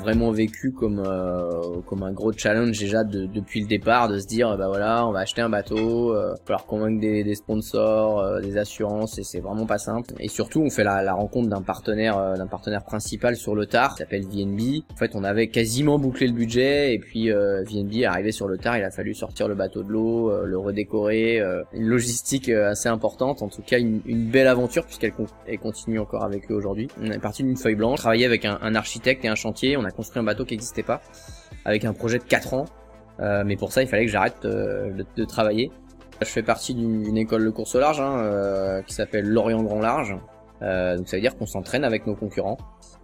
vraiment vécu comme euh, comme un gros challenge déjà depuis le départ de se dire bah voilà on va acheter un bateau, euh, falloir convaincre des, des sponsors, euh, des assurances et c'est vraiment pas simple. Et surtout on fait la, la rencontre d'un partenaire euh, d'un partenaire principal sur le tard, qui s'appelle VNB. En fait on avait quasiment bouclé le budget et puis euh, VNB est arrivé sur le tard, il a fallu sortir le bateau de l'eau, le redécorer, une logistique assez importante, en tout cas une, une belle aventure puisqu'elle continue encore avec eux aujourd'hui. On est parti d'une feuille blanche, travailler avec un, un architecte et un chantier, on a construit un bateau qui n'existait pas, avec un projet de 4 ans. Euh, mais pour ça, il fallait que j'arrête euh, de, travailler. Je fais partie d'une école de course au large hein, euh, qui s'appelle Lorient Grand Large. donc ça veut dire qu'on s'entraîne avec nos concurrents.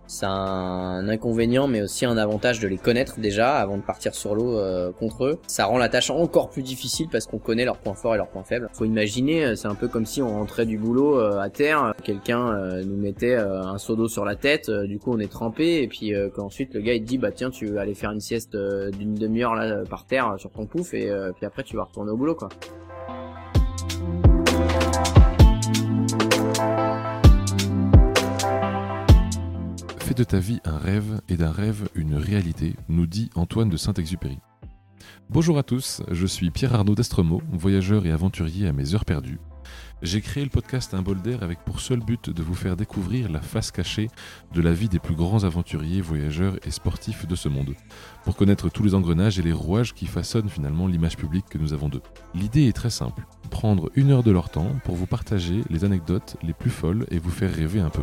C'est un inconvénient mais aussi un avantage de les connaître déjà avant de partir sur l'eau euh, contre eux. Ça rend la tâche encore plus difficile parce qu'on connaît leurs points forts et leurs points faibles. Faut imaginer, euh, c'est un peu comme si on rentrait du boulot euh, à terre, quelqu'un nous mettait un seau d'eau sur la tête, du coup on est trempé et puis qu'ensuite le gars il te dit bah tiens tu vas aller faire une sieste d'une demi-heure là par terre sur ton pouf et puis après tu vas retourner au boulot quoi. De ta vie un rêve et d'un rêve une réalité, nous dit Antoine de Saint-Exupéry. Bonjour à tous, je suis Pierre Arnaud d'Estremaux, voyageur et aventurier à mes heures perdues. J'ai créé le podcast Un bol d'air avec pour seul but de vous faire découvrir la face cachée de la vie des plus grands aventuriers, voyageurs et sportifs de ce monde, pour connaître tous les engrenages et les rouages qui façonnent finalement l'image publique que nous avons d'eux. L'idée est très simple, prendre une heure de leur temps pour vous partager les anecdotes les plus folles et vous faire rêver un peu.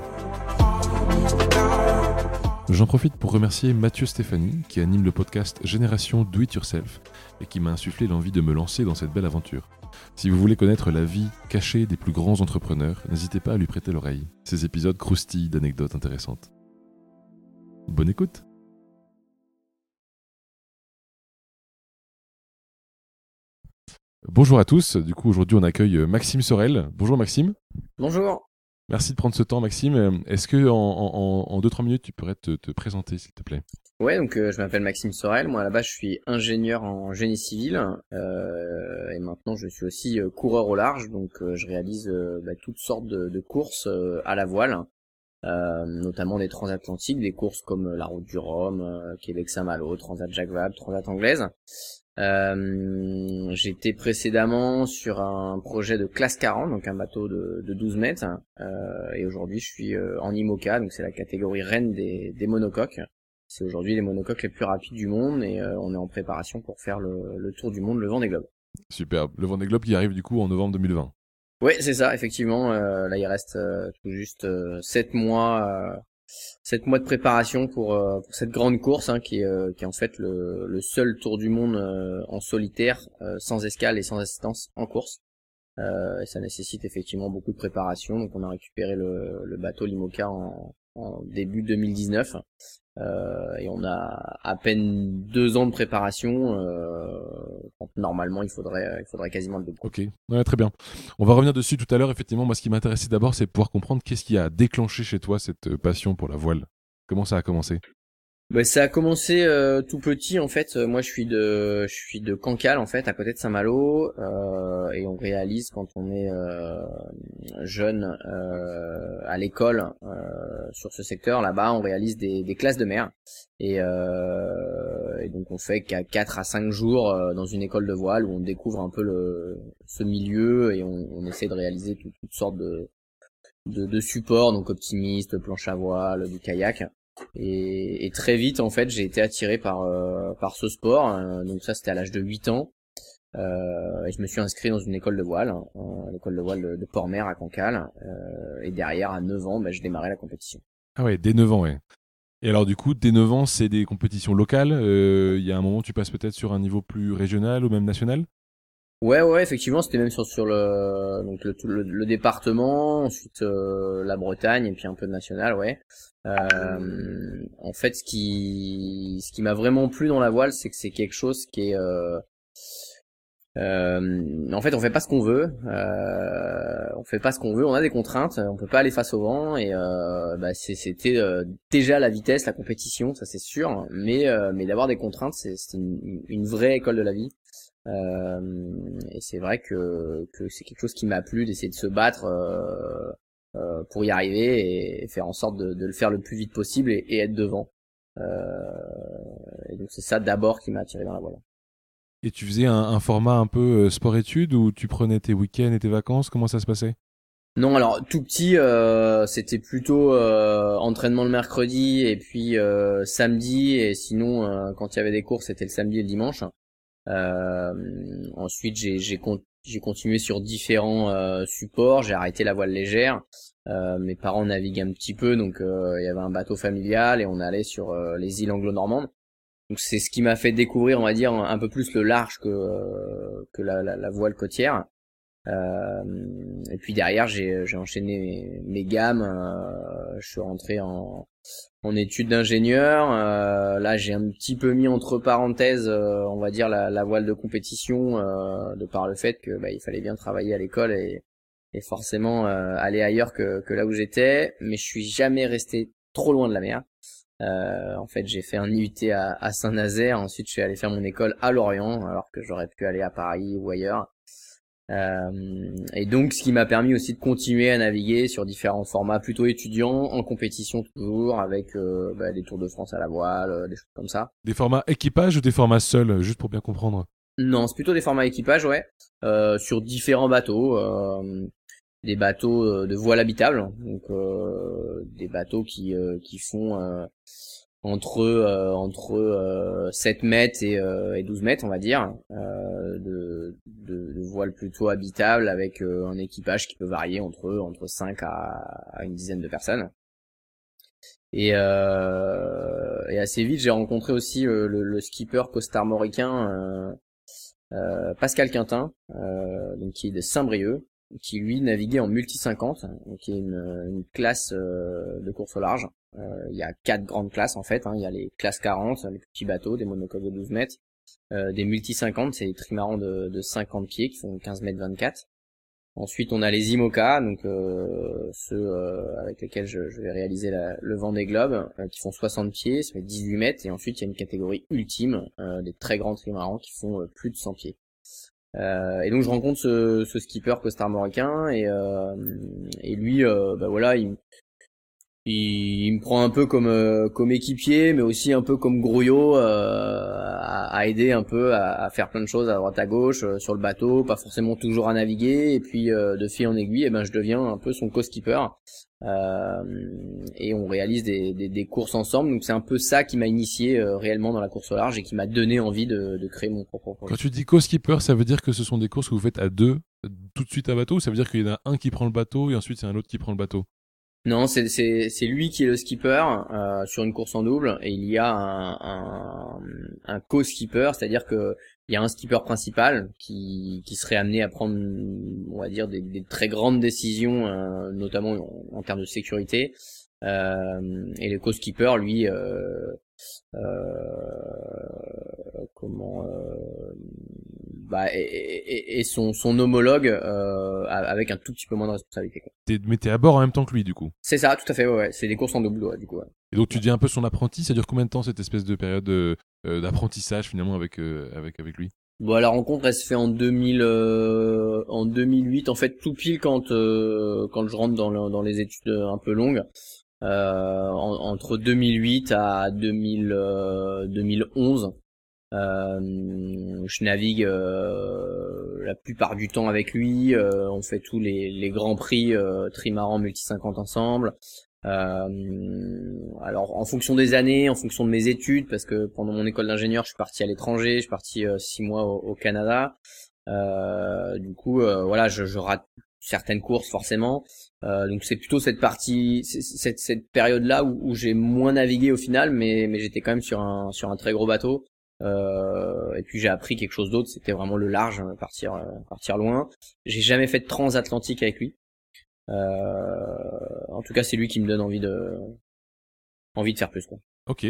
J'en profite pour remercier Mathieu Stéphanie qui anime le podcast Génération Do It Yourself et qui m'a insufflé l'envie de me lancer dans cette belle aventure. Si vous voulez connaître la vie cachée des plus grands entrepreneurs, n'hésitez pas à lui prêter l'oreille. Ces épisodes croustillent d'anecdotes intéressantes. Bonne écoute Bonjour à tous, du coup aujourd'hui on accueille Maxime Sorel. Bonjour Maxime. Bonjour. Merci de prendre ce temps, Maxime. Est-ce que en, 2-3 minutes, tu pourrais te, présenter, s'il te plaît? Ouais, donc euh, je m'appelle Maxime Sorel. Moi, base, je suis ingénieur en génie civil euh, et maintenant, je suis aussi euh, coureur au large. Donc, je réalise bah, toutes sortes de, courses à la voile, notamment des transatlantiques, des courses comme la Route du Rhum, Québec-Saint-Malo, Transat Jacques Vabre, Transat Anglaise. Euh, J'étais précédemment sur un projet de classe 40, donc un bateau de, de 12 mètres, euh, et aujourd'hui je suis euh, en IMOCA, donc c'est la catégorie reine des, des monocoques. C'est aujourd'hui les monocoques les plus rapides du monde, et euh, on est en préparation pour faire le, le tour du monde, le Vendée Globe. Superbe, le Vendée Globe qui arrive du coup en novembre 2020. Oui, c'est ça, effectivement. Là, il reste tout juste 7 mois 7 mois de préparation pour, euh, cette grande course hein, qui, est, euh, qui est en fait le, seul tour du monde euh, en solitaire, sans escale et sans assistance en course. et ça nécessite effectivement beaucoup de préparation. Donc on a récupéré le, le bateau Limoca en, en début 2019 euh, et on a à peine deux ans de préparation. Euh, normalement, il faudrait, il faudrait quasiment le double. Ok, ouais, très bien. On va revenir dessus tout à l'heure. Effectivement, moi, ce qui m'intéressait d'abord, c'est pouvoir comprendre qu'est-ce qui a déclenché chez toi cette passion pour la voile. Comment ça a commencé? Bah, ça a commencé euh, tout petit en fait. Moi je suis de je suis de Cancale en fait, à côté de Saint-Malo, euh, et on réalise quand on est euh, jeune euh, à l'école sur ce secteur là-bas, on réalise des, des classes de mer. Et, et donc on fait qu'à 4 à 5 jours dans une école de voile où on découvre un peu le ce milieu et on, on essaie de réaliser toutes sortes de, de, de supports, donc optimiste, planche à voile, du kayak. Et, très vite, en fait, j'ai été attiré par euh, par ce sport. Hein. donc ça, c'était à l'âge de 8 ans. Euh, et je me suis inscrit dans une école de voile, hein, l'école de voile de, de Port-Mer à Cancale. Euh, et derrière, à 9 ans, bah, je démarrais la compétition. Ah ouais, dès 9 ans, ouais. Et alors du coup, dès 9 ans, c'est des compétitions locales. Euh, il y a un moment, tu passes peut-être sur un niveau plus régional ou même national? Ouais, ouais, effectivement, c'était même sur sur le donc le, le, département, ensuite euh, la Bretagne et puis un peu de national, ouais. Euh, en fait, ce qui ce qui m'a vraiment plu dans la voile, c'est que c'est quelque chose qui est euh, euh, en fait, on fait pas ce qu'on veut. Euh, on fait pas ce qu'on veut. On a des contraintes. On peut pas aller face au vent. Et euh, bah, c'était déjà la vitesse, la compétition, ça c'est sûr. Mais mais d'avoir des contraintes, c'est une, une, vraie école de la vie. Euh, et c'est vrai que, que c'est quelque chose qui m'a plu d'essayer de se battre euh, euh, pour y arriver et faire en sorte de, de, le faire le plus vite possible et, et être devant. et donc c'est ça d'abord qui m'a attiré dans la voile. Et tu faisais un, format un peu sport-études où tu prenais tes week-ends et tes vacances? Comment ça se passait? Non, alors tout petit, c'était plutôt entraînement le mercredi et puis samedi et sinon quand il y avait des cours c'était le samedi et le dimanche. Ensuite j'ai continué sur différents euh, supports, j'ai arrêté la voile légère. Euh, mes parents naviguaient un petit peu, donc euh, il y avait un bateau familial et on allait sur les îles anglo-normandes. Donc c'est ce qui m'a fait découvrir, on va dire, un peu plus le large que la, voile côtière. Et puis derrière, j'ai enchaîné mes, gammes. je suis rentré en études d'ingénieur. Euh, là, j'ai un petit peu mis entre parenthèses, euh, on va dire la, voile de compétition, euh, de par le fait que bah, il fallait bien travailler à l'école et, et forcément aller ailleurs que, là où j'étais. Mais je suis jamais resté trop loin de la mer. en fait, j'ai fait un IUT à Saint-Nazaire. Ensuite, je suis allé faire mon école à Lorient, alors que j'aurais pu aller à Paris ou ailleurs. Euh, et donc, ce qui m'a permis aussi de continuer à naviguer sur différents formats plutôt étudiants, en compétition toujours, avec euh, bah, des Tours de France à la voile, euh, des choses comme ça. Des formats équipage ou des formats seuls, juste pour bien comprendre? Non, c'est plutôt des formats équipage, ouais, sur différents bateaux. des bateaux de voile habitable, donc des bateaux qui, qui font entre euh, entre 7 euh, mètres et, euh, et 12 mètres on va dire de, de, de voile plutôt habitable avec un équipage qui peut varier entre entre 5 à, une dizaine de personnes. Et, et assez vite j'ai rencontré aussi le, le, skipper costarmoricain euh, Pascal Quintin donc qui est de Saint-Brieuc qui lui naviguait en multi 50 qui est une, une classe de course au large. euh, il y a quatre grandes classes en fait. Hein. Il y a les classes 40, les petits bateaux, des monocoques de 12 mètres. Euh, des multi 50, c'est des trimarans de, de 50 pieds qui font 15 mètres 24. Ensuite, on a les IMOCA, donc euh, ceux euh, avec lesquels je, vais réaliser le vent des globes, euh, qui font 60 pieds, ça fait 18 mètres. Et ensuite, il y a une catégorie ultime, des très grands trimarans qui font plus de 100 pieds. et donc, je rencontre ce, ce skipper costarmoricain et, et lui, bah voilà, il, il, me prend un peu comme euh, comme équipier, mais aussi un peu comme grouillot euh, à, aider un peu à, faire plein de choses à droite à gauche euh, sur le bateau, pas forcément toujours à naviguer. Et puis de fil en aiguille, et eh ben je deviens un peu son co-skipper. et on réalise des, des, courses ensemble. Donc c'est un peu ça qui m'a initié réellement dans la course au large et qui m'a donné envie de, de, créer mon propre projet. Quand tu dis co-skipper, ça veut dire que ce sont des courses que vous faites à deux tout de suite à bateau ou ça veut dire qu'il y en a un qui prend le bateau et ensuite c'est un autre qui prend le bateau? Non, c'est c'est lui qui est le skipper euh, sur une course en double et il y a un un, un co-skipper, c'est-à-dire que il y a un skipper principal qui qui serait amené à prendre, on va dire, des, très grandes décisions, euh, notamment en, termes de sécurité. Euh, et le co-skipper, lui, comment bah, et, et, son, son homologue euh, avec un tout petit peu moins de responsabilité. Quoi. mais t'es à bord en même temps que lui, du coup. C'est ça, tout à fait. Ouais, c'est des courses en double, ouais, du coup. Ouais. Et donc tu dis un peu son apprenti. Ça dure combien de temps cette espèce de période euh, d'apprentissage finalement avec euh, avec avec lui? Bon, la rencontre, elle se fait en 2000, euh, en 2008, en fait, tout pile quand euh, quand je rentre dans, le, dans les études un peu longues, euh, entre 2008 à 2000, 2011. Euh, je navigue euh, la plupart du temps avec lui. Euh, on fait tous les, les grands prix trimaran multi 50 ensemble. alors en fonction des années, en fonction de mes études, parce que pendant mon école d'ingénieur, je suis parti à l'étranger, je suis parti six mois au, Canada. du coup, voilà, je, je, rate certaines courses forcément. donc c'est plutôt cette partie, cette, cette période-là où, où j'ai moins navigué au final, mais, mais j'étais quand même sur un sur un très gros bateau. Euh, et puis j'ai appris quelque chose d'autre, c'était vraiment le large, hein, partir euh, partir loin. J'ai jamais fait de transatlantique avec lui. Euh, en tout cas, c'est lui qui me donne envie de envie de faire plus quoi. Ok.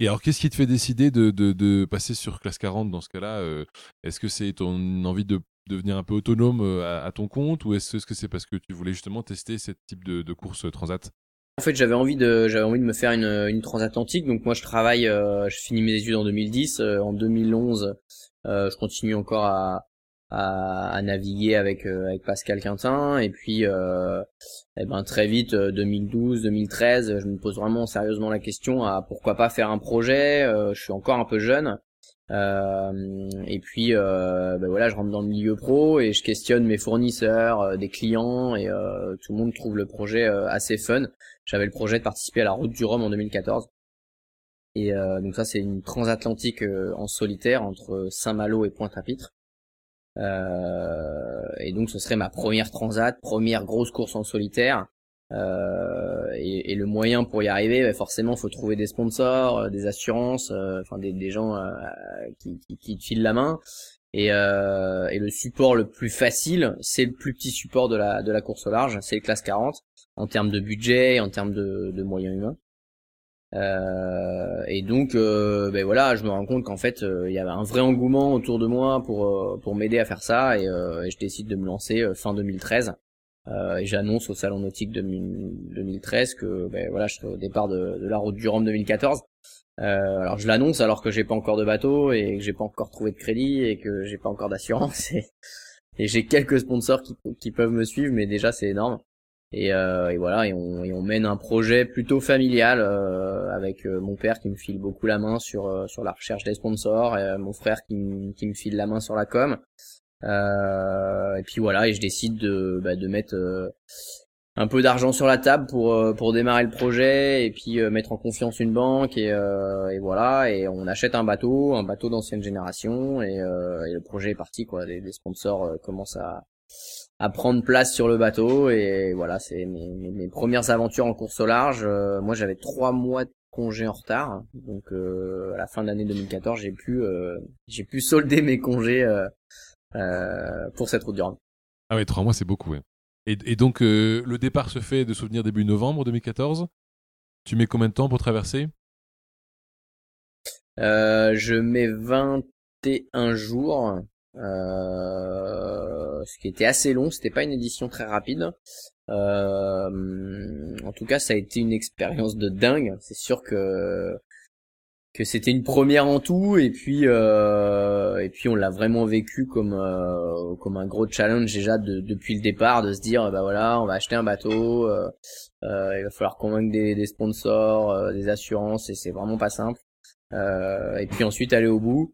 Et alors, qu'est-ce qui te fait décider de, passer sur classe 40 dans ce cas-là Est-ce que c'est ton envie de devenir un peu autonome à, ton compte ou est-ce que c'est parce que tu voulais justement tester ce type de, de course transat? En fait, j'avais envie de j'avais envie de me faire une, une transatlantique. Donc moi, je travaille, euh, je finis mes études en 2010. Euh, en 2011, euh, je continue encore à, à, naviguer avec avec Pascal Quintin et puis eh ben très vite 2012 2013 je me pose vraiment sérieusement la question à pourquoi pas faire un projet je suis encore un peu jeune euh, et puis euh, ben voilà, je rentre dans le milieu pro et je questionne mes fournisseurs, euh, des clients et tout le monde trouve le projet assez fun. J'avais le projet de participer à la Route du Rhum en 2014. Et donc ça c'est une transatlantique en solitaire entre Saint-Malo et Pointe-à-Pitre. et donc ce serait ma première transat, première grosse course en solitaire. Euh, et, et, le moyen pour y arriver, bah forcément, faut trouver des sponsors, euh, des assurances, euh, enfin des, des, gens qui, qui, qui, te filent la main. Et, et, le support le plus facile, c'est le plus petit support de la de la course au large, c'est le classe 40 en termes de budget, en termes de, de moyens humains. Euh, et donc, euh, ben voilà, je me rends compte qu'en fait, il y avait un vrai engouement autour de moi pour pour m'aider à faire ça, et, et, je décide de me lancer fin 2013 euh, et j'annonce au salon nautique 2013 que ben, voilà, je serai au départ de, la route du Rhum 2014. Euh, alors je l'annonce alors que j'ai pas encore de bateau et que j'ai pas encore trouvé de crédit et que j'ai pas encore d'assurance. Et, et j'ai quelques sponsors qui, qui, peuvent me suivre mais déjà c'est énorme. Et, euh, et, voilà et on, et on, mène un projet plutôt familial euh, avec euh, mon père qui me file beaucoup la main sur euh, sur la recherche des sponsors et mon frère qui, qui me file la main sur la com. euh, et puis voilà, et je décide de, bah, de mettre euh, un peu d'argent sur la table pour euh, pour démarrer le projet et puis mettre en confiance une banque et, et, voilà. Et on achète un bateau un bateau d'ancienne génération et, et, le projet est parti quoi. Les, sponsors commencent à à prendre place sur le bateau et voilà c'est mes, mes, premières aventures en course au large. Moi j'avais trois mois de congé en retard. Donc à la fin de l'année 2014 j'ai pu j'ai pu solder mes congés euh, pour cette route du Rhum. Ah oui, trois mois, c'est beaucoup. Et, donc, euh, le départ se fait de souvenir début novembre 2014. Tu mets combien de temps pour traverser? Euh, Je mets 21 jours, ce qui était assez long. C'était pas une édition très rapide. en tout cas, ça a été une expérience de dingue. C'est sûr que que c'était une première en tout et puis euh, et puis on l'a vraiment vécu comme euh, comme un gros challenge déjà depuis le départ de se dire bah voilà on va acheter un bateau euh, euh il va falloir convaincre des, des sponsors euh, des assurances et c'est vraiment pas simple. Et puis ensuite aller au bout.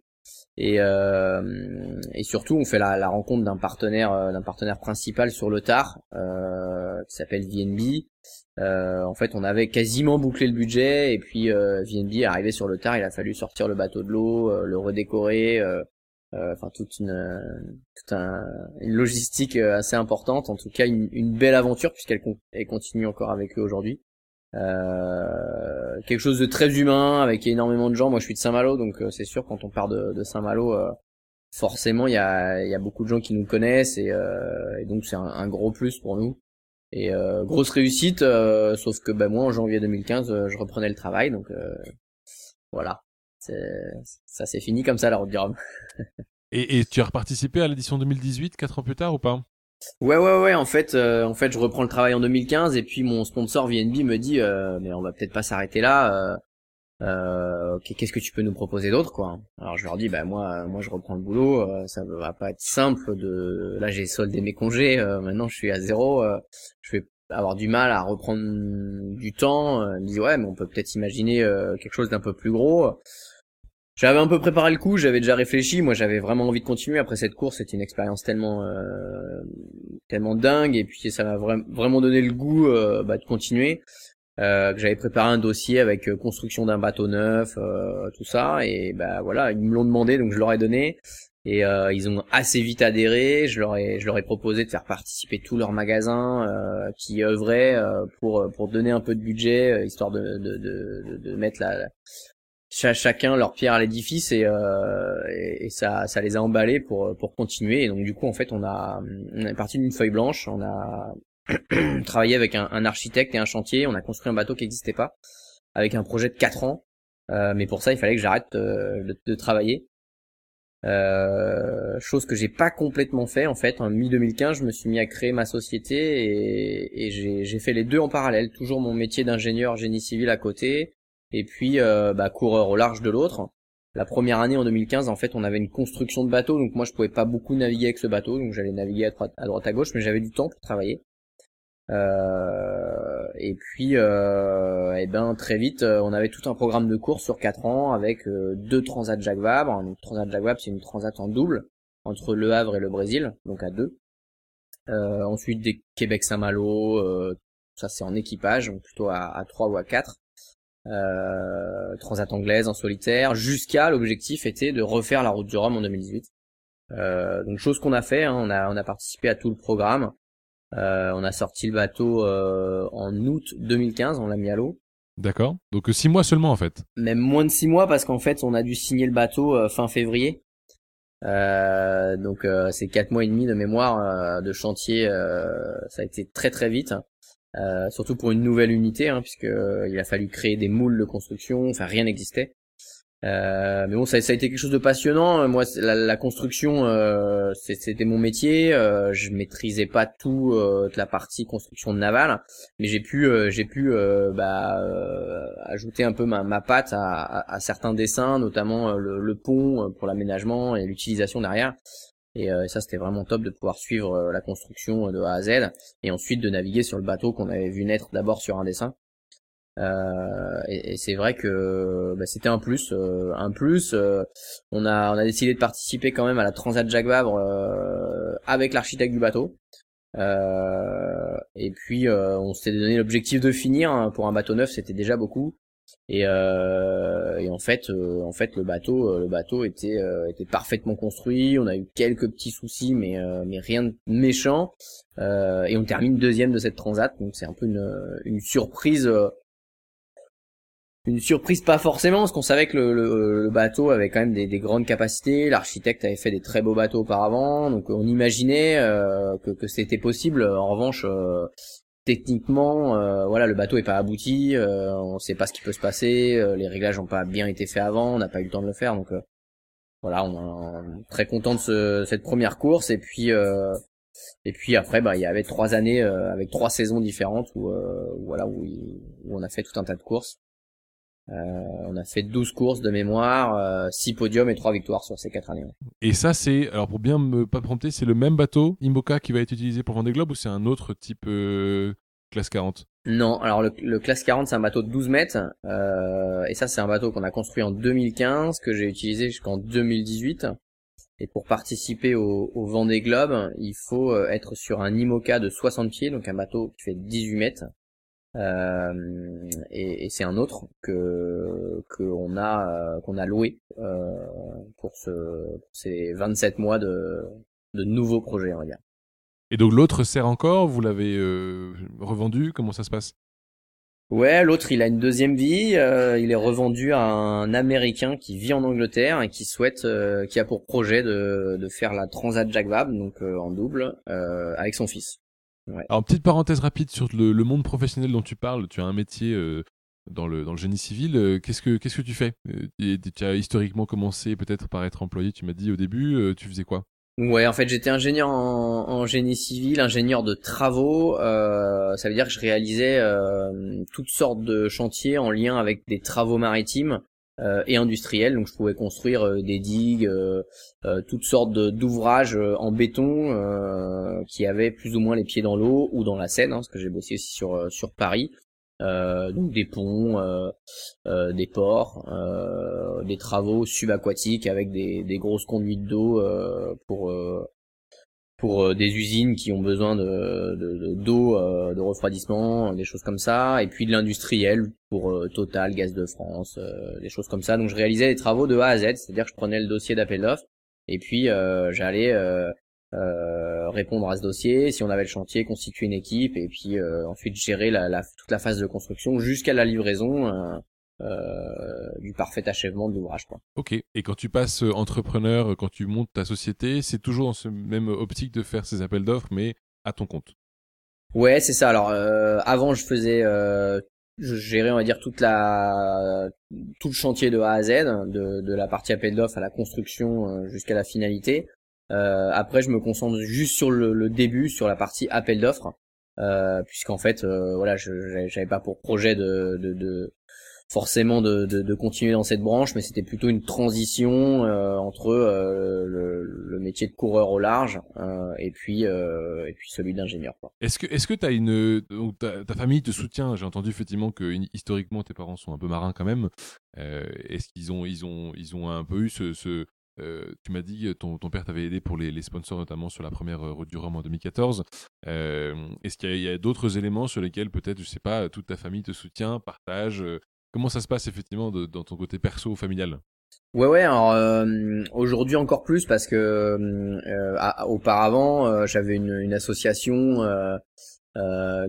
Et et surtout on fait la, la rencontre d'un partenaire d'un partenaire principal sur le tard qui s'appelle VNB euh, en fait, on avait quasiment bouclé le budget et puis euh, VNB est arrivé sur le tard. Il a fallu sortir le bateau de l'eau, euh, le redécorer, euh, enfin toute une logistique assez importante. En tout cas, une, belle aventure puisqu'elle continue encore avec eux aujourd'hui. quelque chose de très humain avec énormément de gens. Moi, je suis de Saint-Malo, donc c'est sûr quand on part de, Saint-Malo, forcément il y a, beaucoup de gens qui nous connaissent et, donc c'est un, gros plus pour nous. Et euh, grosse réussite, euh, sauf que ben moi en janvier 2015, euh, je reprenais le travail, donc voilà, ça c'est fini comme ça la route du Rhum. et, et, tu as reparticipé à l'édition 2018, quatre ans plus tard ou pas? Ouais ouais ouais en fait en fait je reprends le travail en 2015 et puis mon sponsor VNB me dit mais on va peut-être pas s'arrêter là euh, qu'est-ce que tu peux nous proposer d'autre quoi? Alors je leur dis bah moi moi je reprends le boulot euh, ça va pas être simple de là j'ai soldé mes congés euh, maintenant je suis à zéro euh, je vais avoir du mal à reprendre du temps ils me disent ouais mais on peut peut-être imaginer quelque chose d'un peu plus gros. J'avais un peu préparé le coup j'avais déjà réfléchi moi j'avais vraiment envie de continuer. Après cette course c'était une expérience tellement tellement dingue et puis ça m'a vraiment donné le goût bah, de continuer que j'avais préparé un dossier avec euh, construction d'un bateau neuf, euh, tout ça, et bah voilà, ils me l'ont demandé, donc je leur ai donné, et euh, ils ont assez vite adhéré. Je leur ai, je leur ai proposé de faire participer tous leurs magasins euh, qui œuvraient pour pour donner un peu de budget, histoire de de, de, de mettre la, chacun leur pierre à l'édifice et, et, et, ça ça les a emballés pour pour continuer. Et donc du coup en fait on a on est parti d'une feuille blanche, on a travaillé avec un, architecte et un chantier. On a construit un bateau qui n'existait pas, avec un projet de 4 ans. Euh, mais pour ça, il fallait que j'arrête euh, de, travailler. Euh, chose que j'ai pas complètement fait en fait. En mi 2015, je me suis mis à créer ma société et, j'ai fait les deux en parallèle. Toujours mon métier d'ingénieur génie civil à côté et puis bah, coureur au large de l'autre. la première année en 2015, en fait, on avait une construction de bateau, donc moi je pouvais pas beaucoup naviguer avec ce bateau, donc j'allais naviguer à droite à gauche, mais j'avais du temps pour travailler. Euh, et puis, euh, et eh ben très vite, euh, on avait tout un programme de course sur 4 ans avec euh, deux transats Jacques Vabre. Donc transat Jacques c'est une transat en double entre Le Havre et le Brésil, donc à deux. ensuite des Québec Saint-Malo, ça c'est en équipage, plutôt à, à 3 ou à 4. transat anglaise en solitaire, jusqu'à l'objectif était de refaire la route du Rhum en 2018. donc chose qu'on a fait, hein, on a on a participé à tout le programme. Euh, on a sorti le bateau euh, en août 2015, on l'a mis à l'eau. D'accord. Donc euh, six mois seulement en fait. Même moins de six mois parce qu'en fait on a dû signer le bateau fin février. donc c'est quatre mois et demi de mémoire de chantier. ça a été très très vite. surtout pour une nouvelle unité, hein, puisque il a fallu créer des moules de construction. Enfin rien n'existait. Euh, mais bon, ça, ça, a été quelque chose de passionnant. Moi, la, la construction, euh, c'était mon métier. Euh, je maîtrisais pas tout euh, la partie construction navale, mais j'ai pu, euh, j'ai pu bah, ajouter un peu ma, ma patte à, à, certains dessins, notamment le, le pont pour l'aménagement et l'utilisation derrière. Et ça, c'était vraiment top de pouvoir suivre la construction de A à Z, et ensuite de naviguer sur le bateau qu'on avait vu naître d'abord sur un dessin. Euh, et, c'est vrai que bah, c'était un plus, euh, un plus. Euh, on a on a décidé de participer quand même à la Transat Jacques Vabre avec l'architecte du bateau. et puis on s'était donné l'objectif de finir hein, pour un bateau neuf, c'était déjà beaucoup. Et, et en fait, en fait, le bateau, le bateau était était parfaitement construit. On a eu quelques petits soucis, mais mais rien de méchant. et on termine deuxième de cette transat, donc c'est un peu une, une surprise une surprise pas forcément parce qu'on savait que le, bateau avait quand même des, grandes capacités l'architecte avait fait des très beaux bateaux auparavant donc on imaginait euh, que, c'était possible. En revanche euh, techniquement euh, voilà le bateau est pas abouti on sait pas ce qui peut se passer les réglages ont pas bien été faits avant on n'a pas eu le temps de le faire donc voilà on est très content de cette première course. Et puis et puis après bah il y avait trois années avec trois saisons différentes où, voilà où on a fait tout un tas de courses. euh, on a fait 12 courses de mémoire, 6 euh, podiums et 3 victoires sur ces 4 années. Et ça, c'est, alors pour bien me pas prompter, c'est le même bateau Imoca qui va être utilisé pour Vendée Globe ou c'est un autre type euh, classe 40 Non, alors le, classe 40 c'est un bateau de 12 mètres et ça c'est un bateau qu'on a construit en 2015 que j'ai utilisé jusqu'en 2018. Et pour participer au, au Vendée Globe, il faut être sur un IMOCA de 60 pieds, donc un bateau qui fait 18 mètres. Euh, et, et c'est un autre que qu'on a euh, qu'on a loué euh, pour ce pour ces 27 mois de de nouveaux projets on va dire. Et donc l'autre sert encore Vous l'avez euh, revendu Comment ça se passe? Ouais, l'autre il a une deuxième vie. Il est revendu à un Américain qui vit en Angleterre et qui souhaite, qui a pour projet de, de faire la Transat Jack Vab, donc en double, avec son fils. Alors, petite parenthèse rapide sur le, monde professionnel dont tu parles. Tu as un métier euh, dans, le, dans le génie civil. Euh, qu'est-ce, que, qu'est-ce que tu fais? Euh, Tu as historiquement commencé peut-être par être employé, tu m'as dit au début. tu faisais quoi? Ouais, en fait, j'étais ingénieur en, génie civil, ingénieur de travaux. ça veut dire que je réalisais toutes sortes de chantiers en lien avec des travaux maritimes. Euh, et industriel. Donc je pouvais construire euh, des digues, euh, toutes sortes d'ouvrages en béton qui avaient plus ou moins les pieds dans l'eau ou dans la Seine, hein, parce que j'ai bossé aussi sur sur Paris. donc des ponts, des ports, des travaux subaquatiques avec des, des grosses conduites d'eau pour pour euh, des usines qui ont besoin de d'eau, euh, de, refroidissement, des choses comme ça, et puis de l'industriel pour euh, Total, Gaz de France, des choses comme ça. Donc je réalisais des travaux de A à Z, c'est-à-dire que je prenais le dossier d'appel d'offres et puis j'allais répondre à ce dossier, si on avait le chantier, constituer une équipe et puis ensuite gérer la, toute la phase de construction jusqu'à la livraison euh, du parfait achèvement de l'ouvrage. Ok. Et quand tu passes euh, entrepreneur, quand tu montes ta société, c'est toujours dans ce même optique de faire ces appels d'offres, mais à ton compte. Ouais, c'est ça. Alors euh, avant, je faisais, euh, je gérais, on va dire toute la, tout le chantier de A à Z, de, de la partie appel d'offres à la construction euh, jusqu'à la finalité. Euh, après, je me concentre juste sur le, le début, sur la partie appel d'offres, puisqu'en fait, voilà, je j'avais pas pour projet de, de, de forcément de, de, de, continuer dans cette branche, mais c'était plutôt une transition euh, entre euh, le, le, métier de coureur au large euh, et puis et puis celui d'ingénieur. Est-ce que est-ce que t'as une ta, ta, famille te soutient? J'ai entendu effectivement que historiquement tes parents sont un peu marins quand même. est-ce qu'ils ont ils ont ils ont un peu eu ce, ce tu m'as dit ton, ton père t'avait aidé pour les, les, sponsors notamment sur la première route du Rhum en 2014. Est-ce qu'il y a, a d'autres éléments sur lesquels peut-être je sais pas toute ta famille te soutient, partage Comment ça se passe effectivement dans ton côté perso familial? Ouais ouais alors euh, aujourd'hui encore plus parce que euh, auparavant euh, j'avais une, une, association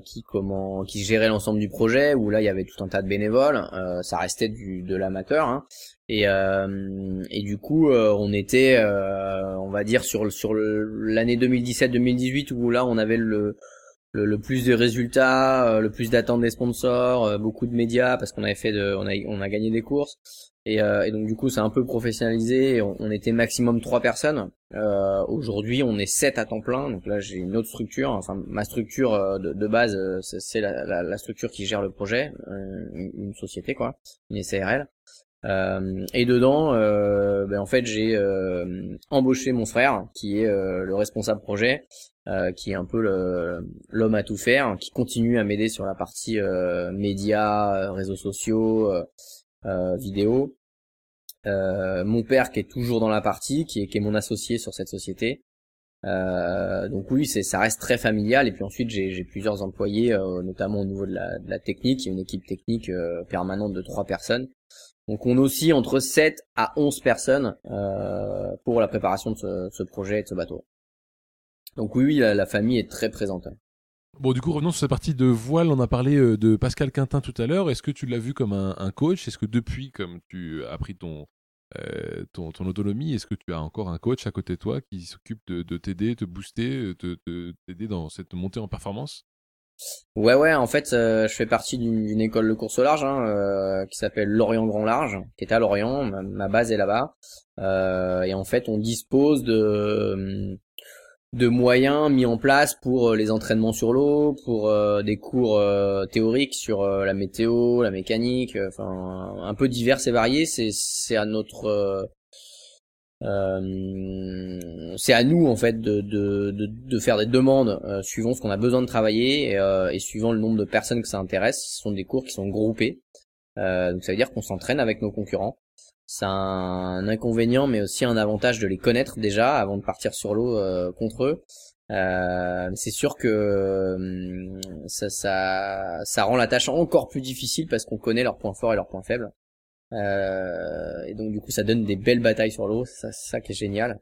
qui comment qui gérait l'ensemble du projet où là il y avait tout un tas de bénévoles ça restait du de l'amateur hein, et et du coup on était on va dire sur sur l'année 2017-2018 où là on avait le le, plus de résultats, euh, le plus d'attentes des sponsors, euh, beaucoup de médias parce qu'on avait fait de, on a, on a gagné des courses et, euh, et donc du coup c'est un peu professionnalisé. On, était maximum trois personnes. Aujourd'hui on est sept à temps plein. Donc là j'ai une autre structure. Enfin ma structure de, base c'est la, structure qui gère le projet, une, société quoi, une SARL. Euh, et dedans, euh, ben en fait, j'ai euh, embauché mon frère, qui est le responsable projet, qui est un peu l'homme à tout faire, qui continue à m'aider sur la partie médias, réseaux sociaux, vidéo. mon père qui est toujours dans la partie, qui est, qui est mon associé sur cette société. donc oui, ça reste très familial. Et puis ensuite, j'ai plusieurs employés, notamment au niveau de la, de la technique. Il y a une équipe technique permanente de trois personnes donc on oscille entre 7 à 11 personnes euh, pour la préparation de ce, projet et de ce bateau. Donc oui, la, famille est très présente. Bon, du coup, revenons sur cette partie de voile. On a parlé euh, de Pascal Quintin tout à l'heure. Est-ce que tu l'as vu comme un, coach? Est-ce que depuis, comme tu as pris ton, euh, ton, autonomie, est-ce que tu as encore un coach à côté de toi qui s'occupe de, de t'aider, te booster, de t'aider dans cette montée en performance? Ouais ouais en fait euh, je fais partie d'une école de course au large hein, euh, qui s'appelle Lorient Grand Large qui est à Lorient ma, base est là-bas euh, et en fait on dispose de de moyens mis en place pour les entraînements sur l'eau pour des cours théoriques sur la météo la mécanique enfin un peu divers et variés c'est à notre euh, c'est à nous en fait de, faire des demandes euh, suivant ce qu'on a besoin de travailler et, euh, et, suivant le nombre de personnes que ça intéresse. Ce sont des cours qui sont groupés, donc ça veut dire qu'on s'entraîne avec nos concurrents. C'est un inconvénient, mais aussi un avantage de les connaître déjà avant de partir sur l'eau contre eux. c'est sûr que ça, ça, ça rend la tâche encore plus difficile parce qu'on connaît leurs points forts et leurs points faibles. Euh, et donc du coup ça donne des belles batailles sur l'eau, c'est ça, qui est génial.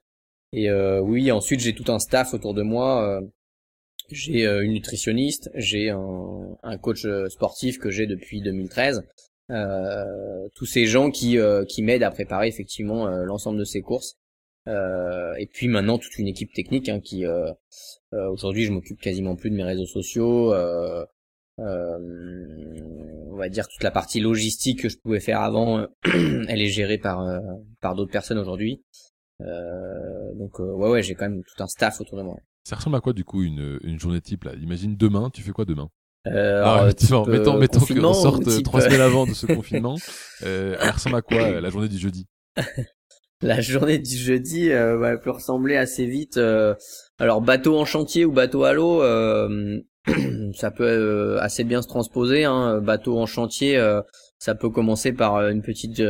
Et euh, oui, ensuite j'ai tout un staff autour de moi. Euh, j'ai euh, une nutritionniste, j'ai un, coach sportif que j'ai depuis 2013. Tous ces gens qui, qui m'aident à préparer effectivement l'ensemble de ces courses. et puis maintenant toute une équipe technique hein, qui aujourd'hui je m'occupe quasiment plus de mes réseaux sociaux. Euh, on va dire toute la partie logistique que je pouvais faire avant, euh, elle est gérée par euh, par d'autres personnes aujourd'hui. donc ouais ouais, j'ai quand même tout un staff autour de moi. Ça ressemble à quoi du coup une, une journée type là? Imagine demain, tu fais quoi demain? Euh, alors, mettons, mettons qu'on sorte trois semaines avant de ce confinement. Euh, elle ressemble à quoi la journée du jeudi? La journée du jeudi euh, elle peut ressembler assez vite. alors bateau en chantier ou bateau à l'eau, ça peut euh, assez bien se transposer. Hein. Bateau en chantier, euh, ça peut commencer par euh, une petite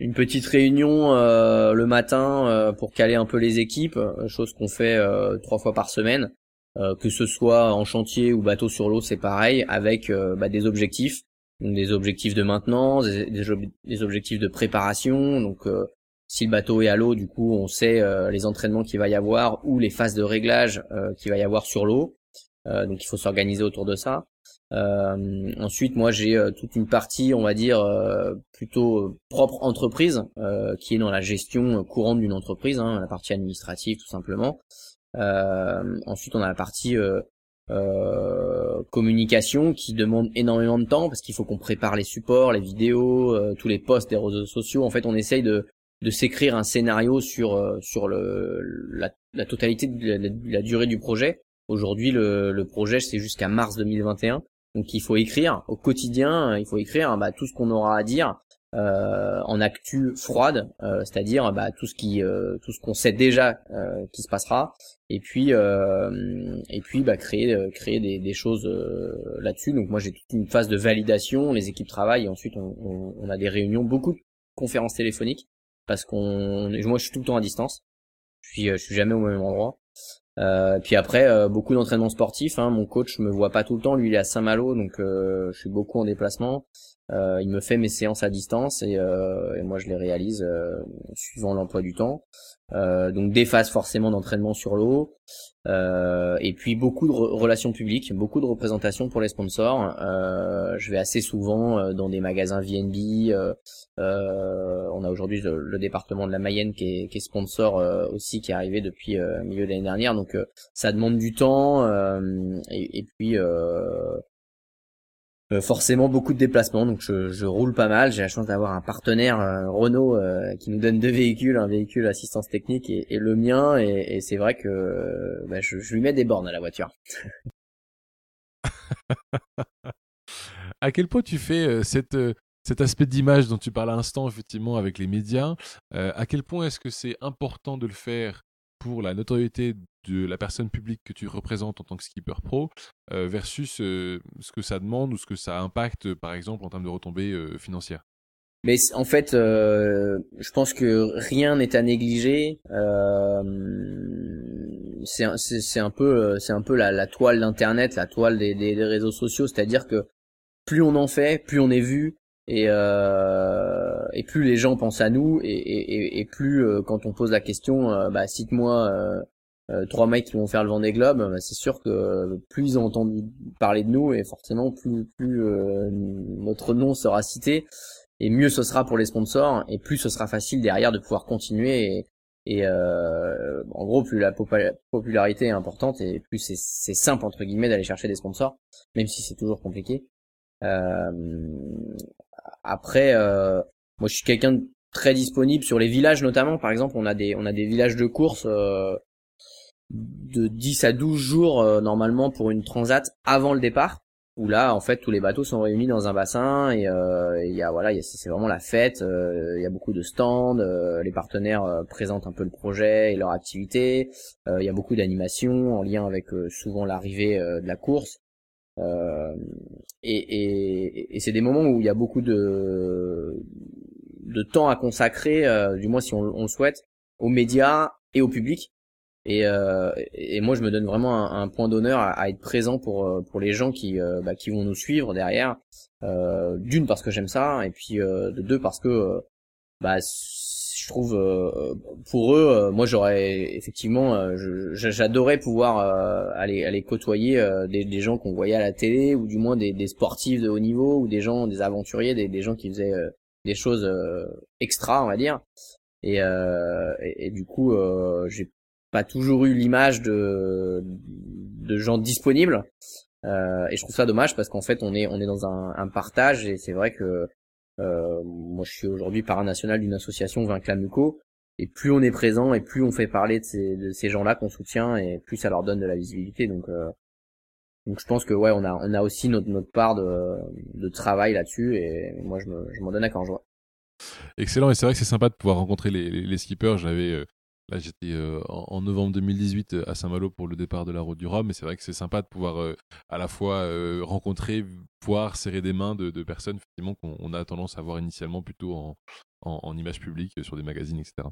une petite réunion le matin pour caler un peu les équipes, chose qu'on fait trois fois par semaine. Que ce soit en chantier ou bateau sur l'eau, c'est pareil, avec bah, des objectifs, des objectifs de maintenance, des, objectifs de préparation. Donc, si le bateau est à l'eau, du coup, on sait les entraînements qu'il va y avoir ou les phases de réglage qu'il va y avoir sur l'eau. Euh, donc il faut s'organiser autour de ça. Euh, ensuite, moi j'ai euh, toute une partie, on va dire plutôt propre entreprise, qui est dans la gestion courante d'une entreprise, hein, la partie administrative tout simplement. Ensuite, on a la partie communication qui demande énormément de temps parce qu'il faut qu'on prépare les supports, les vidéos, tous les posts des réseaux sociaux. En fait, on essaye de, de s'écrire un scénario sur sur le la, la totalité de la, durée du projet Aujourd'hui, le, le projet, c'est jusqu'à mars 2021. Donc il faut écrire au quotidien, il faut écrire bah, tout ce qu'on aura à dire euh, en actu froide, euh, c'est-à-dire bah, tout ce qui, euh, tout ce qu'on sait déjà qui se passera, et puis et puis bah, créer créer des, choses là-dessus. Donc moi j'ai toute une phase de validation, les équipes travaillent, ensuite on a des réunions, beaucoup de conférences téléphoniques parce qu'on, moi je suis tout le temps à distance, je suis je suis jamais au même endroit. Euh, puis après, euh, beaucoup d'entraînement sportif. Hein. Mon coach me voit pas tout le temps. Lui, il est à Saint-Malo, donc euh, je suis beaucoup en déplacement. Euh, il me fait mes séances à distance et, et moi je les réalise suivant l'emploi du temps. donc des phases forcément d'entraînement sur l'eau. Et puis beaucoup de relations publiques, beaucoup de représentations pour les sponsors. je vais assez souvent dans des magasins VNB. on a aujourd'hui le, département de la Mayenne qui est, qui est sponsor aussi, qui est arrivé depuis milieu de l'année dernière. Donc ça demande du temps et, puis euh, forcément beaucoup de déplacements, donc je, roule pas mal. J'ai la chance d'avoir un partenaire euh, Renault euh, qui nous donne deux véhicules, un véhicule assistance technique et, le mien, et, c'est vrai que bah, je, lui mets des bornes à la voiture. à quel point tu fais cet aspect d'image dont tu parles à l'instant, effectivement, avec les médias À quel point est-ce que c'est important de le faire pour la notoriété de la personne publique que tu représentes en tant que skipper pro euh, versus euh, ce que ça demande ou ce que ça impacte par exemple en termes de retombées euh, financières? Mais en fait, je pense que rien n'est à négliger. c'est un peu, c'est un peu la, toile d'internet, la toile des, réseaux sociaux. C'est-à-dire que plus on en fait, plus on est vu, et, et plus les gens pensent à nous, et, et, et plus quand on pose la question, bah cite-moi euh, trois mecs qui vont faire le vent des globes, bah, c'est sûr que plus ils ont entendu parler de nous et forcément plus plus euh, notre nom sera cité et mieux ce sera pour les sponsors et plus ce sera facile derrière de pouvoir continuer et, et euh, en gros plus la popularité est importante et plus c'est simple entre guillemets d'aller chercher des sponsors même si c'est toujours compliqué. après moi je suis quelqu'un de très disponible sur les villages notamment. Par exemple on a des on a des villages de course de 10 à 12 jours euh, normalement pour une transat avant le départ où là en fait tous les bateaux sont réunis dans un bassin et euh, il y a voilà c'est vraiment la fête euh, il y a beaucoup de stands les partenaires présentent un peu le projet et leur activité. Il y a beaucoup d'animations en lien avec souvent l'arrivée de la course et, et, et c'est des moments où il y a beaucoup de de temps à consacrer du moins si on, le souhaite aux médias et au public et, euh, et moi, je me donne vraiment un, point d'honneur à, être présent pour euh, pour les gens qui euh, bah, qui vont nous suivre derrière. Euh, D'une parce que j'aime ça, et puis euh, de deux parce que bah je trouve pour eux, moi j'aurais effectivement, j'adorais pouvoir aller aller côtoyer des, des, gens qu'on voyait à la télé ou du moins des, des, sportifs de haut niveau ou des gens, des aventuriers, des, des gens qui faisaient des choses extra, on va dire. Et, et, et, du coup, j'ai pas toujours eu l'image de de gens disponibles euh, et je trouve ça dommage parce qu'en fait on est on est dans un, un partage et c'est vrai que euh, moi je suis aujourd'hui paranational d'une association Vinclamuco et plus on est présent et plus on fait parler de ces, de ces gens-là qu'on soutient et plus ça leur donne de la visibilité donc euh, donc je pense que ouais on a on a aussi notre notre part de, de travail là-dessus et moi je me je m'en donne à quand je vois. Excellent et c'est vrai que c'est sympa de pouvoir rencontrer les, les, skippers. J'avais euh, Là, j'étais euh, en, novembre 2018 euh, à Saint-Malo pour le départ de la route du Rhum, et c'est vrai que c'est sympa de pouvoir euh, à la fois rencontrer, voir, serrer des mains de, personnes qu'on a tendance à voir initialement plutôt en, en, en image publique sur des magazines, etc.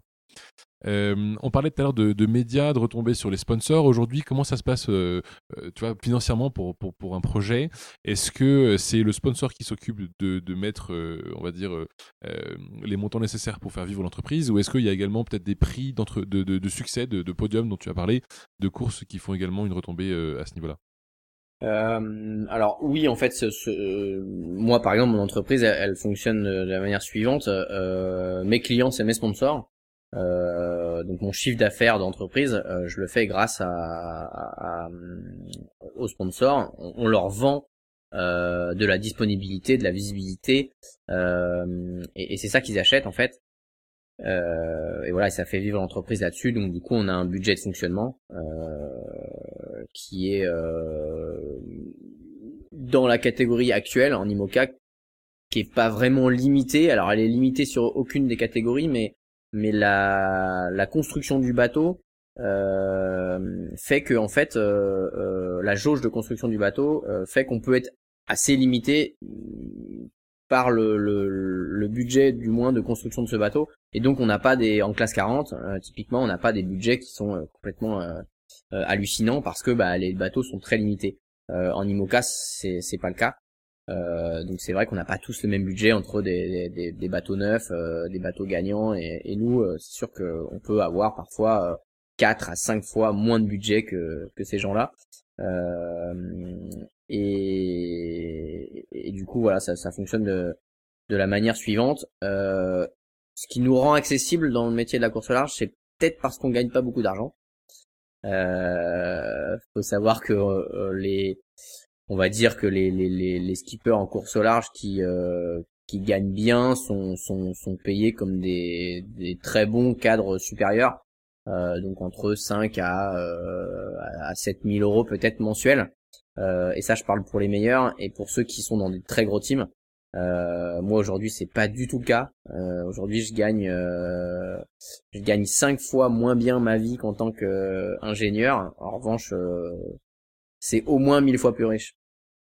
Euh, on parlait tout à l'heure de, médias, de retomber sur les sponsors. Aujourd'hui, comment ça se passe euh, euh, tu vois, financièrement pour, pour, un projet? Est-ce que c'est le sponsor qui s'occupe de, mettre, on va dire, les montants nécessaires pour faire vivre l'entreprise? Ou est-ce qu'il y a également peut-être des prix de, de, succès, de, podium dont tu as parlé, de courses qui font également une retombée à ce niveau-là? Alors oui, en fait, moi par exemple, mon entreprise, elle, fonctionne de la manière suivante. mes clients, c'est mes sponsors. Euh, donc mon chiffre d'affaires d'entreprise, euh, je le fais grâce à, à, aux sponsors. On, leur vend euh, de la disponibilité, de la visibilité, et, et c'est ça qu'ils achètent en fait. Et voilà, ça fait vivre l'entreprise là-dessus. Donc du coup, on a un budget de fonctionnement qui est dans la catégorie actuelle en IMOCA qui est pas vraiment limitée. Alors elle est limitée sur aucune des catégories, mais mais la construction du bateau euh, fait que en fait euh, euh, la jauge de construction du bateau fait qu'on peut être assez limité par le, le, le, budget du moins de construction de ce bateau. Et donc on n'a pas des en classe 40 typiquement on n'a pas des budgets qui sont complètement hallucinants parce que bah, les bateaux sont très limités. En IMOCA c'est c'est pas le cas euh, donc c'est vrai qu'on n'a pas tous le même budget entre des, des, des bateaux neufs, euh, des bateaux gagnants et, et nous euh, c'est sûr qu'on peut avoir parfois 4 à 5 fois moins de budget que, que ces gens-là. Et, et, du coup voilà ça, ça fonctionne de, de la manière suivante. ce qui nous rend accessible dans le métier de la course au large c'est peut-être parce qu'on gagne pas beaucoup d'argent. Euh, faut savoir que les on va dire que les, les, les, les skippers en course au large qui euh, qui gagnent bien sont, sont, sont payés comme des, des très bons cadres supérieurs, euh, donc entre 5 à, euh, à 7000 euros peut-être mensuels. Euh, et ça, je parle pour les meilleurs et pour ceux qui sont dans des très gros teams. Euh, moi aujourd'hui, c'est pas du tout le cas. Aujourd'hui, je gagne, je gagne cinq fois moins bien ma vie qu'en tant qu'ingénieur. En revanche, c'est au moins mille fois plus riche,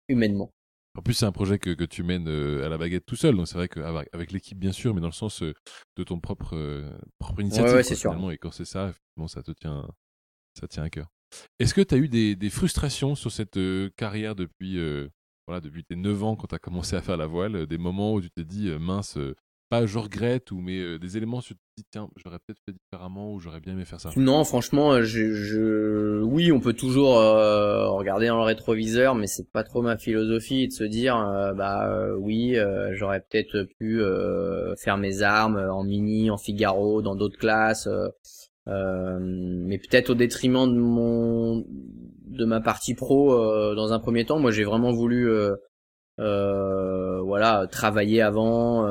humainement. En plus, c'est un projet que, que tu mènes euh, à la baguette tout seul, donc c'est vrai qu'avec avec, l'équipe, bien sûr, mais dans le sens euh, de ton propre, euh, propre initiative. Ouais, c'est sûr. Et quand c'est ça, effectivement, ça te tient, ça tient à cœur. Est-ce que tu as eu des, des, frustrations sur cette carrière depuis, voilà, depuis tes 9 ans quand tu as commencé à faire la voile Des moments où tu t'es dit, mince, pas je regrette ou mais euh, des éléments sur te dis tiens j'aurais peut-être fait différemment ou j'aurais bien aimé faire ça. Non franchement euh, je, je... oui on peut toujours euh, regarder dans le rétroviseur mais c'est pas trop ma philosophie de se dire bah oui j'aurais peut-être pu faire mes armes en mini en Figaro dans d'autres classes mais peut-être au détriment de mon de ma partie pro dans un premier temps. Moi j'ai vraiment voulu voilà travailler avant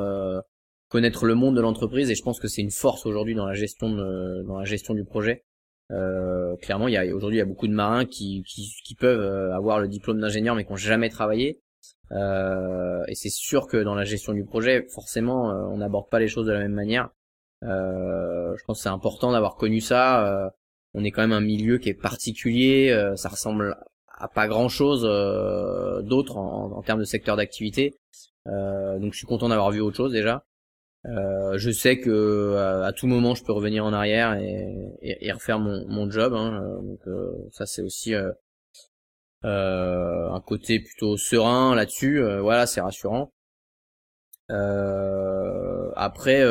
connaître le monde de l'entreprise et je pense que c'est une force aujourd'hui dans la gestion de, dans la gestion du projet. Euh, clairement, il y a aujourd'hui il y a beaucoup de marins qui, qui, qui peuvent euh, avoir le diplôme d'ingénieur mais qui n'ont jamais travaillé. Euh, et c'est sûr que dans la gestion du projet, forcément, euh, on n'aborde pas les choses de la même manière. Euh, je pense que c'est important d'avoir connu ça. on est quand même un milieu qui est particulier. ça ressemble à pas grand chose d'autre en, en, termes de secteur d'activité. donc je suis content d'avoir vu autre chose déjà. Euh, je sais que euh, à, tout moment je peux revenir en arrière et, et, et refaire mon, mon job. Hein, euh, donc ça c'est aussi un côté plutôt serein là-dessus. voilà, c'est rassurant. après,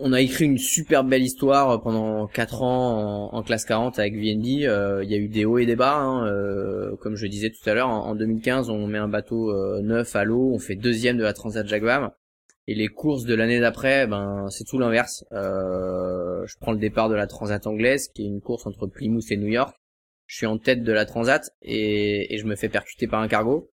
on a écrit une super belle histoire pendant 4 ans en, classe 40 avec VNB. Euh, il y a eu des hauts et des bas. Hein, euh, comme je disais tout à l'heure, en, 2015, on met un bateau euh, neuf à l'eau, on fait deuxième de la Transat Jacques Et les courses de l'année d'après, ben c'est tout l'inverse. je prends le départ de la Transat anglaise, qui est une course entre Plymouth et New York. Je suis en tête de la Transat et je me fais percuter par un cargo.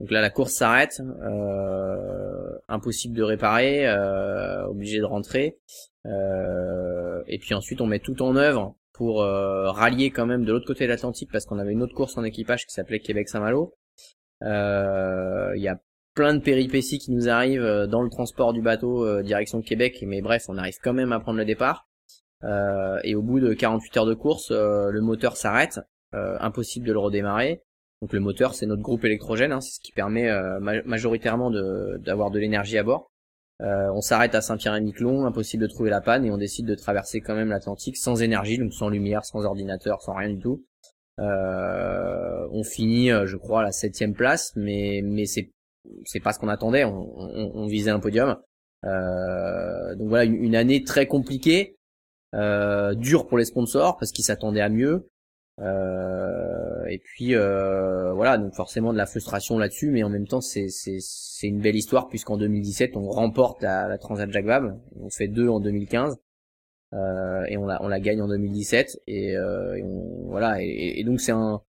Donc là, la course s'arrête, euh, impossible de réparer, euh, obligé de rentrer. Euh, et puis ensuite, on met tout en œuvre pour rallier quand même de l'autre côté de l'Atlantique parce qu'on avait une autre course en équipage qui s'appelait Québec-Saint-Malo. Il y a plein de péripéties qui nous arrivent dans le transport du bateau direction Québec, mais bref, on arrive quand même à prendre le départ. et au bout de 48 heures de course, le moteur s'arrête, impossible de le redémarrer. Donc le moteur, c'est notre groupe électrogène, hein, c'est ce qui permet euh, majoritairement d'avoir de, l'énergie à bord. Euh, on s'arrête à Saint-Pierre-et-Miquelon, impossible de trouver la panne, et on décide de traverser quand même l'Atlantique sans énergie, donc sans lumière, sans ordinateur, sans rien du tout. Euh, on finit, je crois, à la septième place, mais mais c'est c'est pas ce qu'on attendait. On, visait un podium. donc voilà, une, une, année très compliquée, dure pour les sponsors parce qu'ils s'attendaient à mieux. Et puis euh, voilà, donc forcément de la frustration là-dessus, mais en même temps c'est c'est une belle histoire puisqu'en 2017 on remporte la, la Transat Jacques Vabre, on fait deux en 2015 euh, et on la on la gagne en 2017 et, euh, voilà et donc c'est un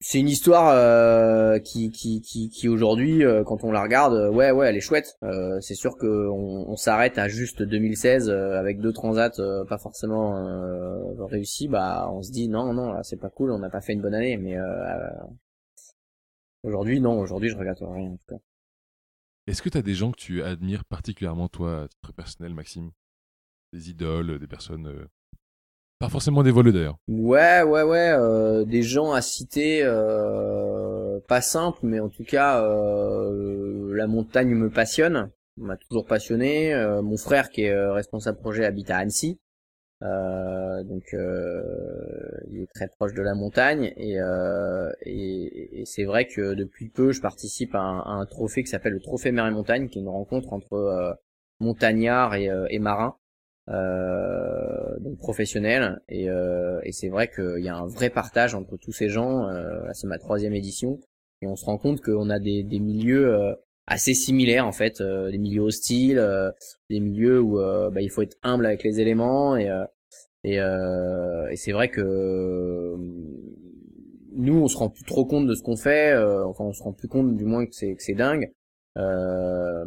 c'est une histoire euh, qui qui aujourd'hui euh, quand on la regarde euh, ouais ouais elle est chouette. C'est sûr que on, s'arrête à juste 2016 avec deux transats pas forcément réussis. Bah on se dit non non c'est pas cool on n'a pas fait une bonne année mais aujourd'hui non aujourd'hui je regrette rien en tout cas. Est-ce que tu as des gens que tu admires particulièrement toi à titre personnel Maxime? Des idoles des personnes pas forcément des voleux d'ailleurs. Ouais, ouais, ouais. Euh, des gens à citer, euh, pas simple, mais en tout cas, euh, la montagne me passionne. M'a toujours passionné. Mon frère, qui est responsable projet, habite à Annecy. donc, il est très proche de la montagne. Et, c'est vrai que depuis peu, je participe à un, trophée qui s'appelle le Trophée Mer et Montagne, qui est une rencontre entre montagnards et, marins donc professionnel. Et, euh, et c'est vrai qu'il y a un vrai partage entre tous ces gens. Euh, c'est ma troisième édition. Et on se rend compte qu'on a des, des milieux euh, assez similaires en fait. Euh, des milieux hostiles euh, des milieux où bah, il faut être humble avec les éléments. Et et, et c'est vrai que nous on se rend plus trop compte de ce qu'on fait. Enfin on se rend plus compte du moins que c'est que c'est dingue euh,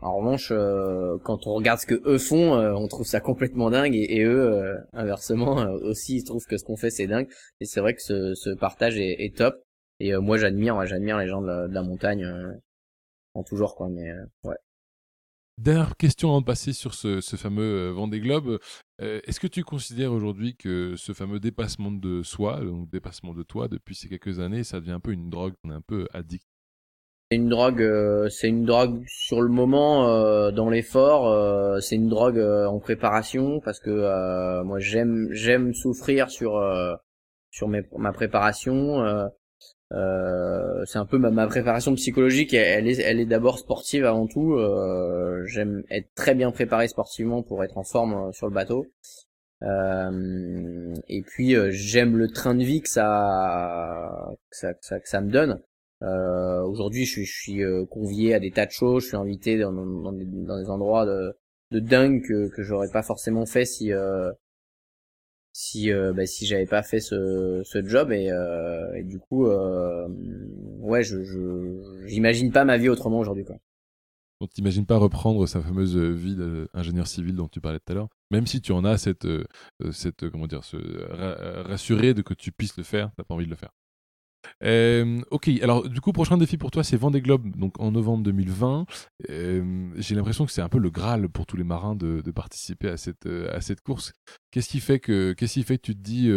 en revanche, euh, quand on regarde ce que eux font, euh, on trouve ça complètement dingue et, eux, inversement, aussi ils trouvent que ce qu'on fait c'est dingue. Et c'est vrai que ce, partage est, top. Et moi j'admire, j'admire les gens de la, montagne en toujours quoi. Mais. Dernière question avant de passer sur ce, ce fameux Vendée Globe. Est-ce que tu considères aujourd'hui que ce fameux dépassement de soi, donc dépassement de toi depuis ces quelques années, ça devient un peu une drogue, on est un peu addict? C'est une drogue, euh, c'est une drogue sur le moment euh, dans l'effort. Euh, c'est une drogue en préparation parce que moi j'aime j'aime souffrir sur sur mes, ma préparation. c'est un peu ma, ma, préparation psychologique. Elle est elle est d'abord sportive avant tout. j'aime être très bien préparé sportivement pour être en forme sur le bateau. et puis j'aime le train de vie que ça, que ça, que ça me donne. Euh, Aujourd'hui, je suis, je suis euh, convié à des tas de choses. Je suis invité dans, des, dans des, endroits de, de dingue que, que j'aurais pas forcément fait si euh, si euh, bah, si j'avais pas fait ce, ce job et, euh, et du coup euh, ouais je j'imagine pas ma vie autrement aujourd'hui quoi. On t'imagine pas reprendre sa fameuse vie d'ingénieur civil dont tu parlais tout à l'heure, même si tu en as cette cette comment dire, se rassurer de que tu puisses le faire, t'as pas envie de le faire. Ok, alors du coup, prochain défi pour toi, c'est Vendée Globe, donc en novembre 2020. Euh, j'ai l'impression que c'est un peu le Graal pour tous les marins de, participer à cette, euh, à cette course. Qu'est-ce qui fait que, qu'est-ce qui fait que tu te dis,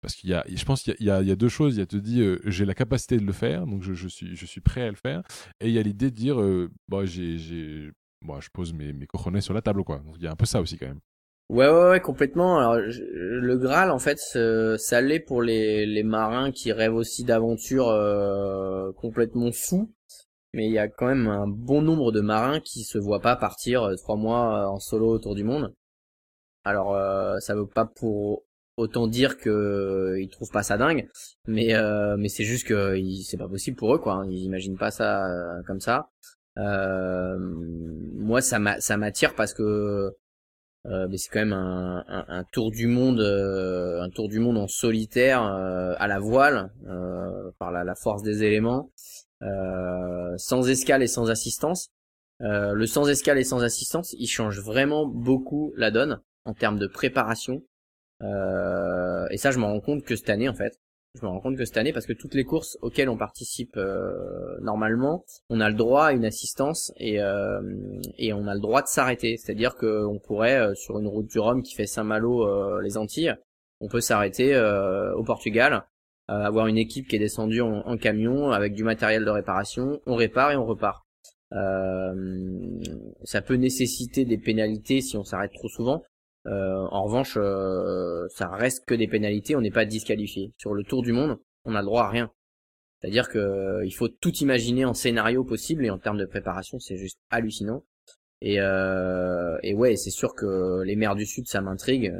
parce qu'il y a, je pense qu'il y a, deux choses. Il y a te dire, j'ai la capacité de le faire, donc je, suis, je suis prêt à le faire, et il y a l'idée de dire, bon, j'ai, j'ai, bon, je pose mes, mes sur la table, quoi. Donc il y a un peu ça aussi quand même. Ouais, ouais, ouais, complètement. Alors, le Graal, en fait, ça l'est pour les, les marins qui rêvent aussi d'aventures euh, complètement fous. Mais il y a quand même un bon nombre de marins qui se voient pas partir euh, trois mois euh, en solo autour du monde. Alors, ça veut pas pour autant dire que ils trouvent pas ça dingue, mais mais c'est juste que c'est pas possible pour eux, quoi. Hein. Ils imaginent pas ça comme ça. moi, ça m'attire parce que euh, mais c'est quand même un, tour du monde, euh, un tour du monde en solitaire euh, à la voile par la, la, force des éléments, sans escale et sans assistance. le sans escale et sans assistance, il change vraiment beaucoup la donne en termes de préparation. et ça, je me rends compte que cette année, en fait, je me rends compte que cette année, parce que toutes les courses auxquelles on participe euh, normalement, on a le droit à une assistance et, euh, on a le droit de s'arrêter. C'est-à-dire qu'on pourrait, euh, sur une route du Rhum qui fait Saint-Malo, les Antilles, on peut s'arrêter au Portugal, avoir une équipe qui est descendue en, en, camion avec du matériel de réparation, on répare et on repart. ça peut nécessiter des pénalités si on s'arrête trop souvent, euh, en revanche, euh, ça reste que des pénalités, on n'est pas disqualifié. Sur le Tour du Monde, on a le droit à rien. C'est-à-dire que euh, il faut tout imaginer en scénario possible et en termes de préparation, c'est juste hallucinant. Et, et ouais, c'est sûr que les mers du Sud, ça m'intrigue.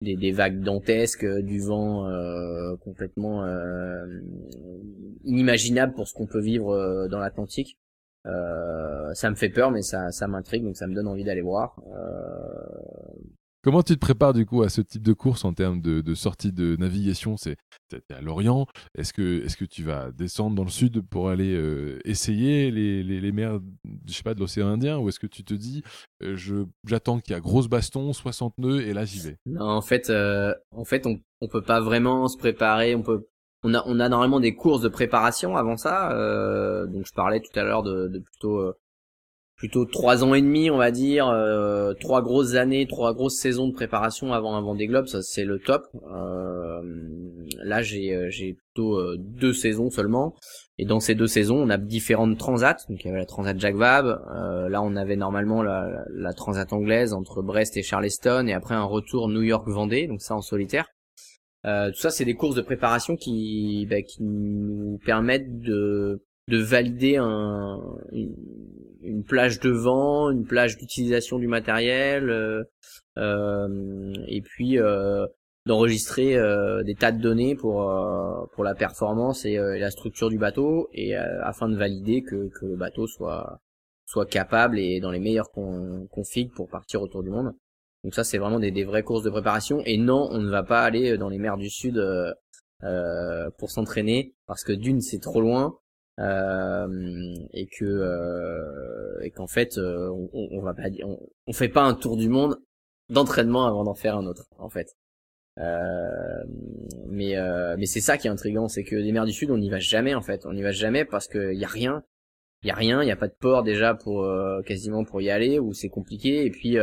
Des, des, vagues dantesques, du vent complètement inimaginable pour ce qu'on peut vivre dans l'Atlantique. Euh, ça me fait peur, mais ça, ça m'intrigue, donc ça me donne envie d'aller voir. Euh... Comment tu te prépares du coup à ce type de course en termes de, sortie de navigation? C'est à Lorient. Est-ce que, est que tu vas descendre dans le sud pour aller euh, essayer les, les, mers, je sais pas, de l'océan Indien, ou est-ce que tu te dis, euh, je j'attends qu'il y a grosse baston, 60 nœuds et là j'y vais? Non, en fait, euh, en fait, on, on peut pas vraiment se préparer. On peut, on a, on a normalement des courses de préparation avant ça. donc je parlais tout à l'heure de, plutôt plutôt trois ans et demi, on va dire, euh, trois grosses années, trois grosses saisons de préparation avant un Vendée Globe, ça c'est le top. Euh, là, j'ai euh, j'ai plutôt deux saisons seulement, et dans ces deux saisons, on a différentes transats. Donc il y avait la transat Jacques Vabre, là on avait normalement la, la, transat anglaise entre Brest et Charleston, et après un retour New York Vendée, donc ça en solitaire. Tout ça, c'est des courses de préparation qui, bah, qui nous permettent de de valider un, une plage de vent, une plage d'utilisation du matériel, euh, euh, et puis euh, d'enregistrer des tas de données pour pour la performance et, la structure du bateau, et afin de valider que, que le bateau soit soit capable et dans les meilleurs configs pour partir autour du monde. Donc ça, c'est vraiment des, des vraies courses de préparation. Et non, on ne va pas aller dans les mers du Sud euh, pour s'entraîner parce que d'une, c'est trop loin euh, et que euh, et qu'en fait euh, on, on, va pas on, on, fait pas un tour du monde d'entraînement avant d'en faire un autre en fait. Euh, mais mais c'est ça qui est intriguant c'est que les mers du sud on n'y va jamais en fait. On n'y va jamais parce que y a rien. Il y a rien il y a pas de port déjà pour quasiment pour y aller ou c'est compliqué. Et puis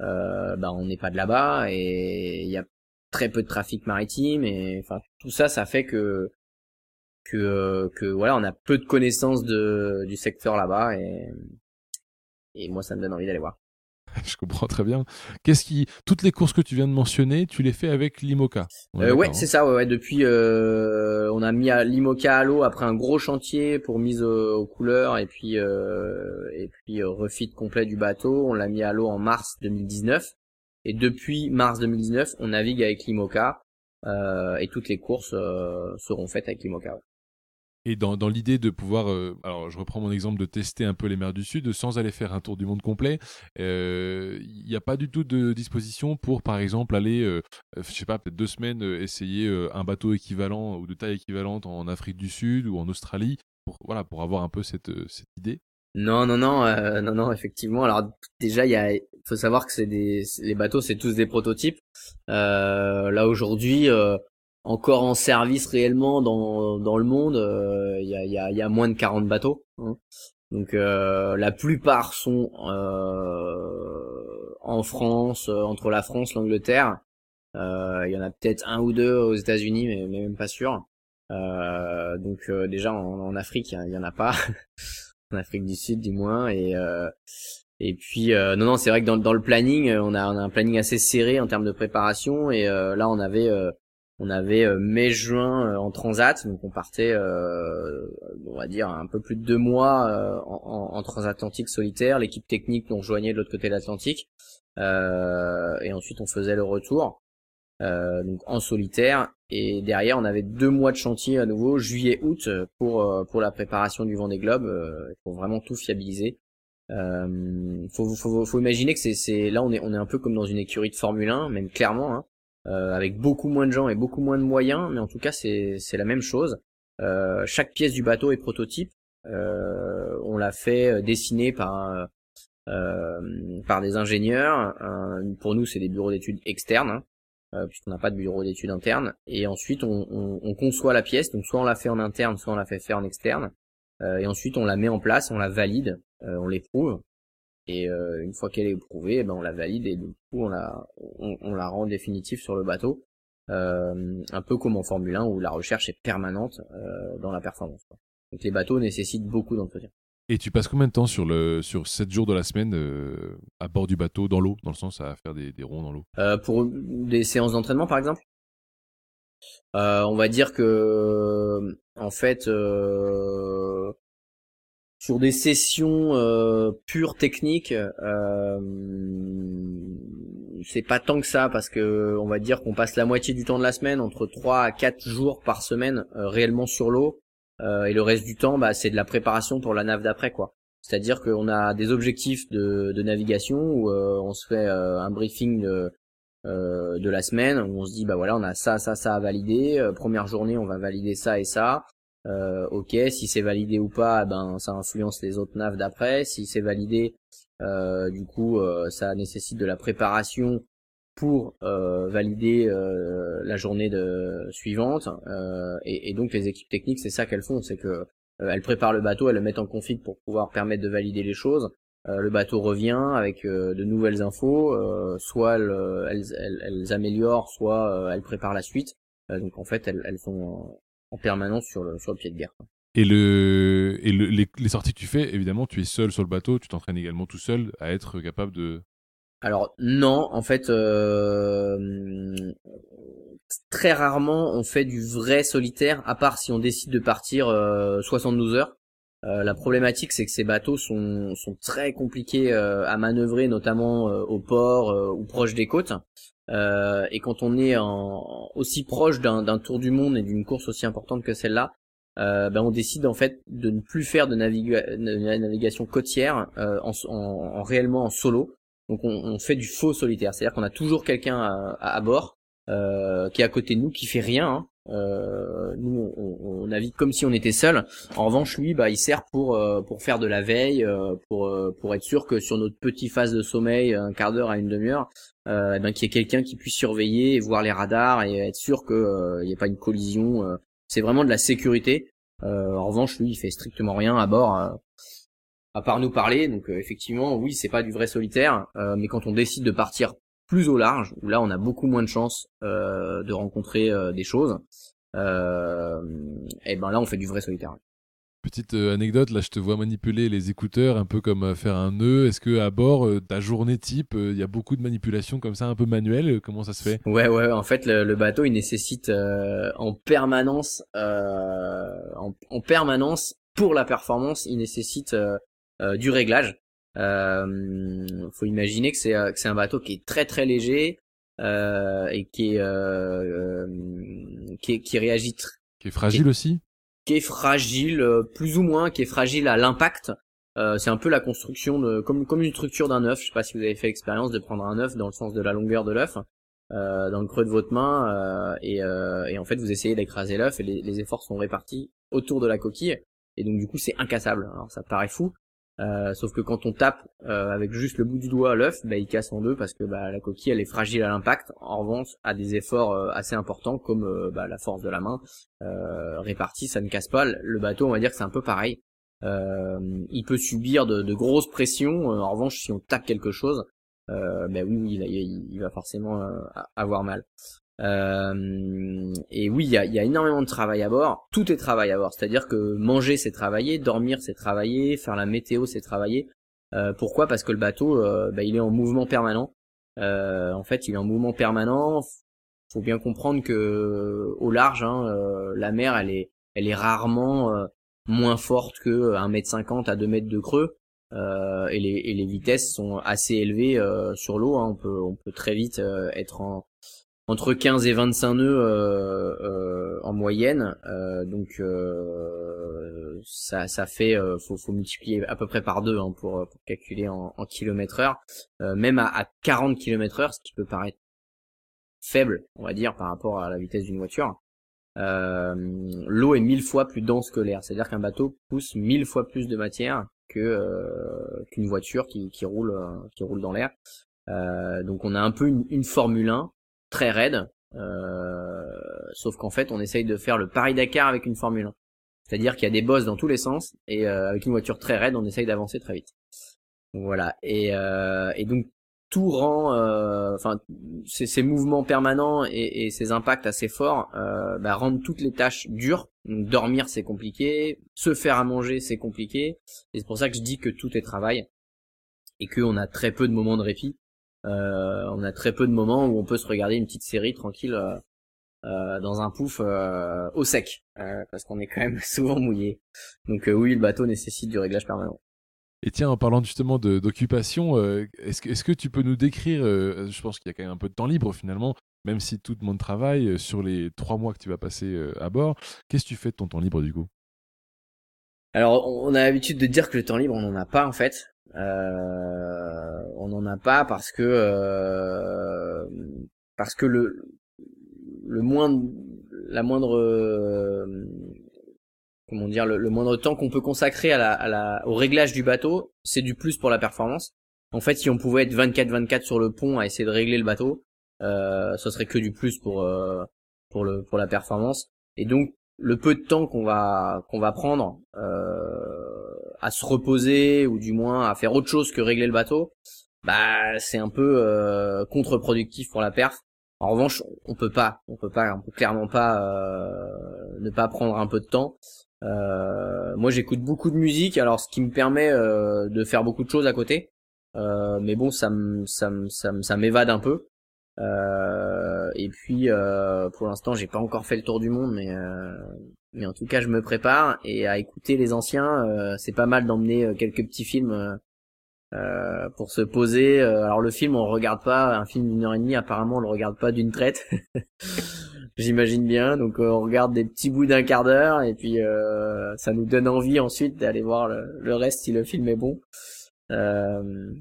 bah on n'est pas de là-bas et il y a très peu de trafic maritime et enfin tout ça ça fait que que euh, que voilà on a peu de connaissances du secteur là-bas et et moi ça me donne envie d'aller voir. Je comprends très bien. Qu'est-ce qui toutes les courses que tu viens de mentionner, tu les fais avec l'IMOCA euh, Ouais, c'est ça. Ouais, depuis, euh, on a mis l'IMOCA à l'eau après un gros chantier pour mise aux, couleurs et puis euh, et puis euh, refit complet du bateau. On l'a mis à l'eau en mars 2019 et depuis mars 2019, on navigue avec l'IMOCA euh, et toutes les courses seront faites avec l'IMOCA. Et dans, dans l'idée de pouvoir, euh, alors je reprends mon exemple de tester un peu les mers du Sud sans aller faire un tour du monde complet, euh, il n'y a pas du tout de disposition pour, par exemple, aller, euh, je sais pas, peut-être deux semaines, essayer un bateau équivalent ou de taille équivalente en Afrique du Sud ou en Australie, pour, voilà, pour avoir un peu cette, cette idée. Non, non, non, non, non, effectivement. Alors déjà, il faut savoir que c'est des, les bateaux, c'est tous des prototypes. là aujourd'hui, encore en service réellement dans, dans le monde, euh, il y, a, y, a, y, a, moins de 40 bateaux. Hein. Donc euh, la plupart sont euh, en France, entre la France, l'Angleterre. Il y en a peut-être un ou deux aux États-Unis, mais, mais, même pas sûr. donc déjà en, en Afrique, il y, en a pas. en Afrique du Sud du moins. Et et puis non non, c'est vrai que dans, dans le planning, on a, on a un planning assez serré en termes de préparation. Et là, on avait on avait euh, mai-juin euh, en transat, donc on partait, euh, on va dire, un peu plus de deux mois en, transatlantique solitaire. L'équipe technique nous rejoignait de l'autre côté de l'Atlantique, et ensuite on faisait le retour, donc en solitaire. Et derrière, on avait deux mois de chantier à nouveau, juillet-août, pour pour la préparation du Vendée Globe, pour vraiment tout fiabiliser. Euh, faut, faut, imaginer que c'est, c'est là on est on est un peu comme dans une écurie de Formule 1, même clairement. Hein. Euh, avec beaucoup moins de gens et beaucoup moins de moyens, mais en tout cas c'est la même chose. Euh, chaque pièce du bateau est prototype. Euh, on l'a fait dessiner par par des ingénieurs. pour nous, c'est des bureaux d'études externes, hein, puisqu'on n'a pas de bureau d'études interne. Et ensuite, on, on, on, conçoit la pièce. Donc, soit on la fait en interne, soit on la fait faire en externe. et ensuite, on la met en place, on la valide, on l'éprouve. Et euh, une fois qu'elle est éprouvée, eh ben on la valide et du coup on la on, la rend définitive sur le bateau. Euh, un peu comme en Formule 1 où la recherche est permanente euh, dans la performance. Donc les bateaux nécessitent beaucoup d'entretien. Et tu passes combien de temps sur le sur 7 jours de la semaine à bord du bateau dans l'eau, dans le sens à faire des, des ronds dans l'eau? Pour des séances d'entraînement par exemple? On va dire que en fait sur des sessions euh, pures techniques, euh, c'est pas tant que ça parce que on va dire qu'on passe la moitié du temps de la semaine entre 3 à 4 jours par semaine euh, réellement sur l'eau euh, et le reste du temps bah c'est de la préparation pour la nave d'après quoi. C'est-à-dire qu'on a des objectifs de, de navigation où on se fait un briefing de, de la semaine où on se dit bah voilà on a ça ça ça à valider première journée on va valider ça et ça ok si c'est validé ou pas ben ça influence les autres naves d'après si c'est validé du coup ça nécessite de la préparation pour euh, valider euh, la journée de, suivante. Euh, et, et, donc les équipes techniques, c'est ça qu'elles font, c'est que elles préparent le bateau, elles le mettent en config pour pouvoir permettre de valider les choses. le bateau revient avec de nouvelles infos, soit elles, elles, elles, améliorent, soit elles préparent la suite. donc en fait, elles, elles sont en permanence sur le, sur le pied de guerre. Et, le, et le, les, les, sorties que tu fais, évidemment, tu es seul sur le bateau, tu t'entraînes également tout seul à être capable de, alors non, en fait, euh, très rarement on fait du vrai solitaire, à part si on décide de partir 72 euh, heures. Euh, la problématique, c'est que ces bateaux sont, sont très compliqués à manœuvrer, notamment au port ou proche des côtes. Et quand on est en, aussi proche d'un tour du monde et d'une course aussi importante que celle-là, ben on décide en fait de ne plus faire de, navigation côtière en, en, réellement en solo donc on, on fait du faux solitaire, c'est-à-dire qu'on a toujours quelqu'un à, à, bord euh, qui est à côté de nous, qui fait rien. Hein. Euh, nous, on, on, navigue comme si on était seul. En revanche, lui, bah, il sert pour euh, pour faire de la veille, euh, pour pour être sûr que sur notre petit phase de sommeil, un quart d'heure à une demi-heure, eh ben, qu'il y ait quelqu'un qui puisse surveiller, et voir les radars et être sûr qu'il n'y ait pas une collision. c'est vraiment de la sécurité. en revanche, lui, il fait strictement rien à bord à part nous parler. Donc euh, effectivement, oui, c'est pas du vrai solitaire, euh, mais quand on décide de partir plus au large, où là on a beaucoup moins de chances euh, de rencontrer des choses, et ben là on fait du vrai solitaire. Petite anecdote, là je te vois manipuler les écouteurs un peu comme faire un nœud. Est-ce que à bord, ta journée type, il y a beaucoup de manipulations comme ça, un peu manuelles Comment ça se fait? Ouais, ouais. En fait, le, bateau, il nécessite en permanence, en, en, permanence pour la performance, il nécessite euh, du réglage. Euh, faut imaginer que c'est euh, que c'est un bateau qui est très très léger euh, et qui est, euh, qui, qui réagit qui est fragile aussi? Qui est fragile plus ou moins qui est fragile à l'impact. Euh, c'est un peu la construction de comme une structure d'un œuf. Je sais pas si vous avez fait l'expérience de prendre un œuf dans le sens de la longueur de l'œuf euh, dans le creux de votre main et, en fait vous essayez d'écraser l'œuf et les, efforts sont répartis autour de la coquille. Et donc du coup c'est incassable. Alors ça paraît fou euh, sauf que quand on tape euh, avec juste le bout du doigt l'œuf, bah, il casse en deux parce que bah, la coquille elle est fragile à l'impact. En revanche, à des efforts euh, assez importants comme bah, la force de la main répartie, ça ne casse pas. Le bateau, on va dire que c'est un peu pareil. il peut subir de, grosses pressions. en revanche, si on tape quelque chose, bah oui, il, il, il va forcément avoir mal. Euh, et oui, il y a, énormément de travail à bord. Tout est travail à bord. C'est-à-dire que manger, c'est travailler, dormir, c'est travailler, faire la météo, c'est travailler. Euh, pourquoi? Parce que le bateau, euh, bah, il est en mouvement permanent. En fait, il est en mouvement permanent. Faut bien comprendre que au large, hein, la mer, elle est, elle est rarement moins forte que 1m50 à 2 mètres de creux. et, les, vitesses sont assez élevées sur l'eau. Hein. On peut très vite être en entre 15 et 25 nœuds euh, euh, en moyenne. Euh, donc ça, ça fait, faut, faut multiplier à peu près par deux hein, pour, pour, calculer en, en kilomètres heure. même à, à 40 km heure, ce qui peut paraître faible, on va dire, par rapport à la vitesse d'une voiture. L'eau est mille fois plus dense que l'air, c'est-à-dire qu'un bateau pousse mille fois plus de matière que qu'une voiture qui, qui roule qui roule dans l'air. donc on a un peu une, une Formule 1 très raide. Euh, sauf qu'en fait, on essaye de faire le Paris-Dakar avec une Formule 1. C'est-à-dire qu'il y a des bosses dans tous les sens et euh, avec une voiture très raide, on essaye d'avancer très vite. Voilà. Et, euh, et donc tout rend, enfin, ces, mouvements permanents et, ces impacts assez forts bah, rendent toutes les tâches dures. dormir c'est compliqué, se faire à manger c'est compliqué. Et c'est pour ça que je dis que tout est travail et qu'on a très peu de moments de répit. Euh, on a très peu de moments où on peut se regarder une petite série tranquille euh, euh, dans un pouf au sec, parce qu'on est quand même souvent mouillé. Donc oui, le bateau nécessite du réglage permanent. Et tiens, en parlant justement d'occupation, est-ce que, est que, tu peux nous décrire, je pense qu'il y a quand même un peu de temps libre finalement, même si tout le monde travaille, sur les trois mois que tu vas passer à bord, qu'est-ce que tu fais de ton temps libre du coup? Alors, on a l'habitude de dire que le temps libre, on n'en a pas en fait. Euh, on n'en a pas parce que euh, parce que le le moindre la moindre comment dire le, moindre temps qu'on peut consacrer à la, à la au réglage du bateau, c'est du plus pour la performance. En fait, si on pouvait être 24-24 sur le pont à essayer de régler le bateau, euh, ce serait que du plus pour euh, pour le pour la performance. Et donc le peu de temps qu'on va qu'on va prendre euh, à se reposer ou du moins à faire autre chose que régler le bateau, bah c'est un peu euh, contre-productif pour la perf. En revanche, on peut pas, on peut pas, clairement pas euh, ne pas prendre un peu de temps. Euh, moi, j'écoute beaucoup de musique, alors ce qui me permet euh, de faire beaucoup de choses à côté. Mais bon, ça ça ça ça m'évade un peu. Et puis, pour l'instant, j'ai pas encore fait le tour du monde, mais mais en tout cas, je me prépare et à écouter les anciens, c'est pas mal d'emmener quelques petits films pour se poser. alors le film, on regarde pas un film d'une heure et demie. Apparemment, on le regarde pas d'une traite. J'imagine bien. Donc, on regarde des petits bouts d'un quart d'heure et puis ça nous donne envie ensuite d'aller voir le, reste si le film est bon. Euh,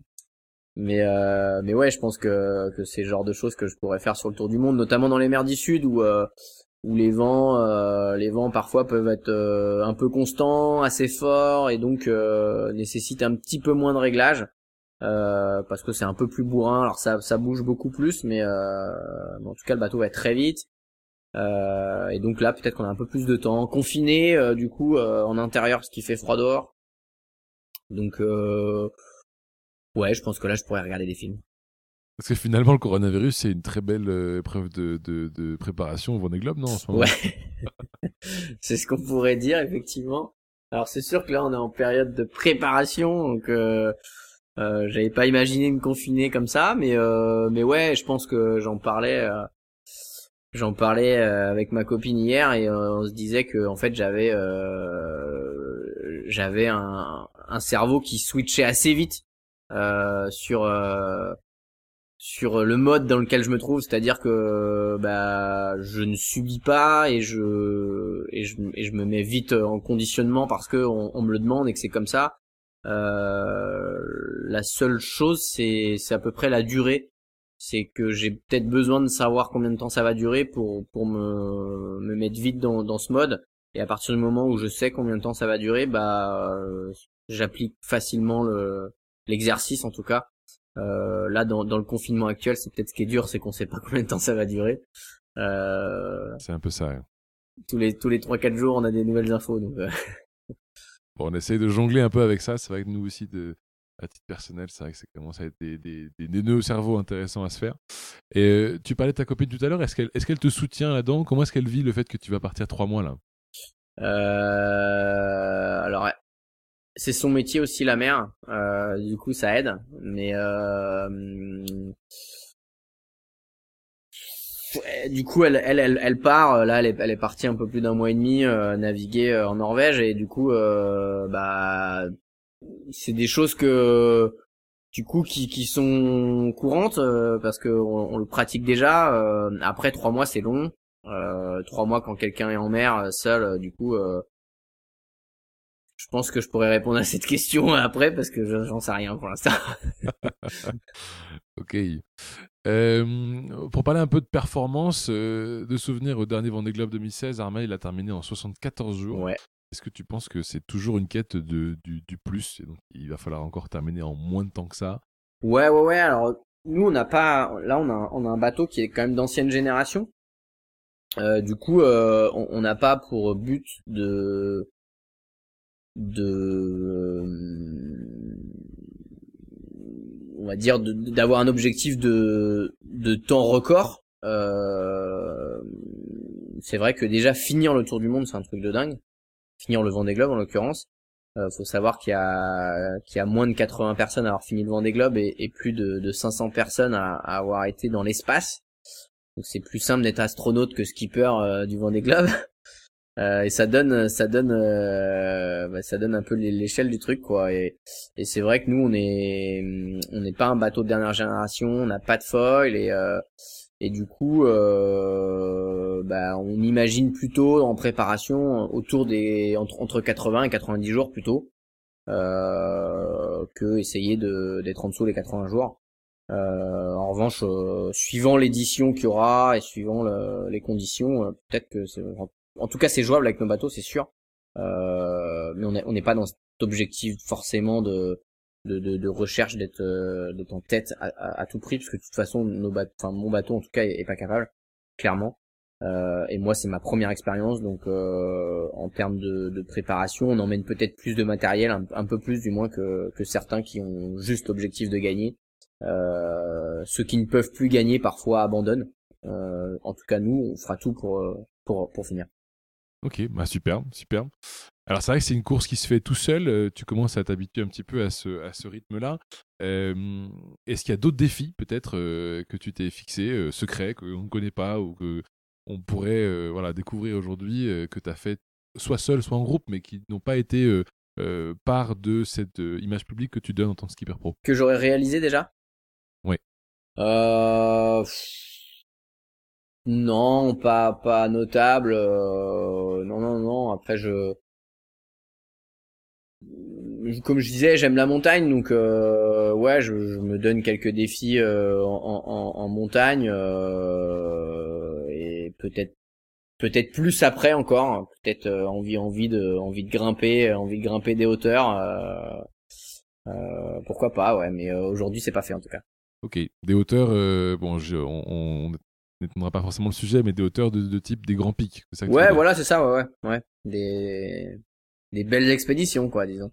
mais euh, mais ouais, je pense que que c'est le genre de choses que je pourrais faire sur le tour du monde, notamment dans les mers du sud où euh, où les vents euh, les vents parfois peuvent être euh, un peu constants, assez forts et donc euh, nécessitent un petit peu moins de réglage parce que c'est un peu plus bourrin. Alors ça ça bouge beaucoup plus, mais, en tout cas le bateau va très vite. et donc là peut-être qu'on a un peu plus de temps confiné du coup en intérieur parce qu'il fait froid dehors donc euh, ouais, je pense que là je pourrais regarder des films. Parce que finalement, le coronavirus, c'est une très belle euh, épreuve de, de, de, préparation au Vendée Globe, non, Ouais, c'est ce qu'on pourrait dire, effectivement. Alors c'est sûr que là, on est en période de préparation, donc euh, euh, j'avais pas imaginé me confiner comme ça, mais euh, mais ouais, je pense que j'en parlais, euh, j'en parlais avec ma copine hier et on se disait que en fait j'avais j'avais un, un cerveau qui switchait assez vite euh, sur euh, sur le mode dans lequel je me trouve, c'est-à-dire que bah je ne subis pas et je et je, me mets vite en conditionnement parce que on, me le demande et que c'est comme ça. Euh, la seule chose c'est c'est à peu près la durée, c'est que j'ai peut-être besoin de savoir combien de temps ça va durer pour pour me me mettre vite dans dans ce mode et à partir du moment où je sais combien de temps ça va durer, bah j'applique facilement le l'exercice en tout cas. Euh, là, dans, dans le confinement actuel, c'est peut-être ce qui est dur, c'est qu'on sait pas combien de temps ça va durer. Euh, c'est un peu ça. Tous les tous les trois quatre jours, on a des nouvelles infos. Donc, euh. bon, on essaye de jongler un peu avec ça. C'est vrai que nous aussi, de à titre personnel, c'est vrai que ça commence à être des, des, des, nœuds au cerveau intéressants à se faire. Et euh, tu parlais de ta copine tout à l'heure. Est-ce qu'elle est-ce qu'elle te soutient là-dedans? Comment est-ce qu'elle vit le fait que tu vas partir trois mois là? Euh, alors c'est son métier aussi la mer, euh, du coup ça aide, mais euh, du coup elle, elle elle part là elle est partie un peu plus d'un mois et demi euh, naviguer euh, en Norvège. Et du coup euh, bah c'est des choses que du coup qui qui sont courantes parce que on, le pratique déjà. Après trois mois c'est long. Trois mois quand quelqu'un est en mer seul du coup je pense que je pourrais répondre à cette question après parce que j'en sais rien pour l'instant. ok. Euh, pour parler un peu de performance, euh, de souvenir au dernier Vendée Globe 2016, Arma il a terminé en 74 jours. Ouais. Est-ce que tu penses que c'est toujours une quête de, du, du plus? Et donc il va falloir encore terminer en moins de temps que ça Ouais, ouais, ouais. Alors nous on n'a pas, là on a, on a un bateau qui est quand même d'ancienne génération. Euh, du coup, on n'a pas pour but de de euh, on va dire d'avoir un objectif de de temps record. Euh, c'est vrai que déjà finir le tour du monde c'est un truc de dingue. Finir le Vendée Globe en l'occurrence. Euh, faut savoir qu'il y a qu'il y a moins de 80 personnes à avoir fini le Vendée Globe et, et plus de, de 500 personnes à, à avoir été dans l'espace. Donc c'est plus simple d'être astronaute que skipper euh, du Vendée Globe euh, et ça donne ça donne euh, bah, ça donne un peu l'échelle du truc quoi. Et, et c'est vrai que nous on est on n'est pas un bateau de dernière génération on n'a pas de foil et euh, et du coup euh, bah, on imagine plutôt en préparation autour des entre, entre 80 et 90 jours plutôt euh, que essayer de d'être en dessous les 80 jours. En revanche, suivant l'édition qu'il y aura et suivant les conditions, peut-être que c'est, en tout cas c'est jouable avec nos bateaux, c'est sûr. mais on n'est pas dans cet objectif forcément de de, de, recherche d'être d'être en tête à, tout prix parce que de toute façon nos enfin mon bateau en tout cas est pas capable clairement euh, et moi, c'est ma première expérience, donc euh, en termes de, de, préparation, on emmène peut-être plus de matériel, un, peu plus du moins que, que certains qui ont juste l'objectif de gagner. Euh, ceux qui ne peuvent plus gagner parfois abandonnent. Euh, en tout cas, nous, on fera tout pour pour, pour finir. Ok, bah super, super. Alors c'est vrai que c'est une course qui se fait tout seul. tu commences à t'habituer un petit peu à ce, à ce rythme-là. Est-ce qu'il y a d'autres défis peut-être que tu t'es fixé, secrets qu'on ne connaît pas ou que on pourrait euh, voilà, découvrir aujourd'hui euh, que tu as fait soit seul, soit en groupe, mais qui n'ont pas été euh, part de cette image publique que tu donnes en tant que skipper pro? Que j'aurais réalisé déjà? Oui. Non, pas pas notable. Non, non, non. Après, je comme je disais, j'aime la montagne, donc ouais, je, me donne quelques défis en, montagne peut-être peut-être plus après encore, peut-être euh, envie envie de envie de grimper, euh, envie de grimper des hauteurs. Euh, euh pourquoi pas, ouais, mais aujourd'hui c'est pas fait en tout cas. Ok, des hauteurs, bon, on, n'étendra pas forcément le sujet, mais des hauteurs de, type des grands pics. ouais, voilà, c'est ça, ouais, ouais, ouais, des des belles expéditions, quoi, disons.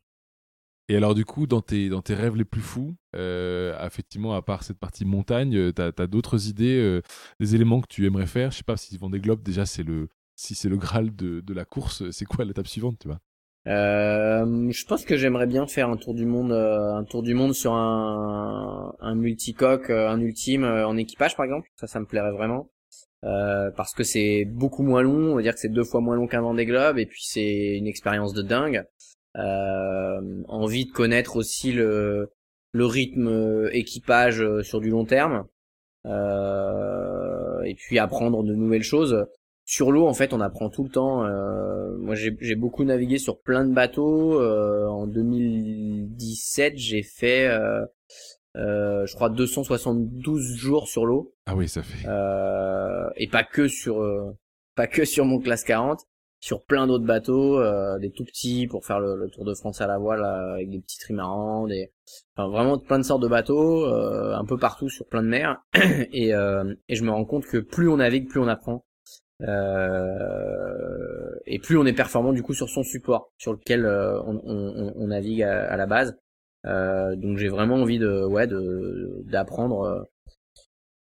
Et alors, du coup, dans tes, dans tes rêves les plus fous, euh, effectivement, à part cette partie montagne, euh, t'as as, d'autres idées, euh, des éléments que tu aimerais faire? Je sais pas si des globes déjà, c'est le, si c'est le graal de, de la course, c'est quoi l'étape suivante, tu vois? Je pense que j'aimerais bien faire un tour du monde, un tour du monde sur un, un multicoque, un ultime en équipage par exemple. Ça, ça me plairait vraiment. parce que c'est beaucoup moins long, on va dire que c'est deux fois moins long qu'un Vendée Globe, et puis c'est une expérience de dingue. Euh, envie de connaître aussi le, le rythme euh, équipage euh, sur du long terme. et puis apprendre de nouvelles choses. Sur l'eau, en fait, on apprend tout le temps. moi, j'ai beaucoup navigué sur plein de bateaux. en 2017, j'ai fait, je crois, 272 jours sur l'eau. Ah oui, ça fait. et pas que sur, pas que sur mon classe 40 sur plein d'autres bateaux, euh, des tout petits pour faire le, Tour de France à la voile euh, avec des petits trimarans, des enfin, vraiment plein de sortes de bateaux, euh, un peu partout sur plein de mers. et, et je me rends compte que plus on navigue, plus on apprend. Et plus on est performant du coup sur son support sur lequel on, on, navigue à, la base. donc j'ai vraiment envie de ouais de d'apprendre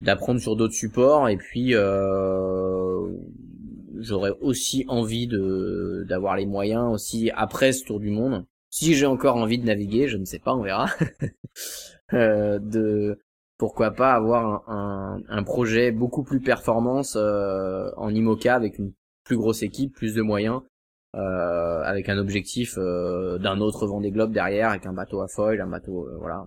d'apprendre sur d'autres supports et puis j'aurais aussi envie de d'avoir les moyens aussi après ce tour du monde. Si j'ai encore envie de naviguer, je ne sais pas, on verra. euh, de pourquoi pas avoir un, projet beaucoup plus performance euh, en IMOCA avec une plus grosse équipe, plus de moyens, euh, avec un objectif euh, d'un autre Vendée Globe derrière, avec un bateau à foil, un bateau, voilà,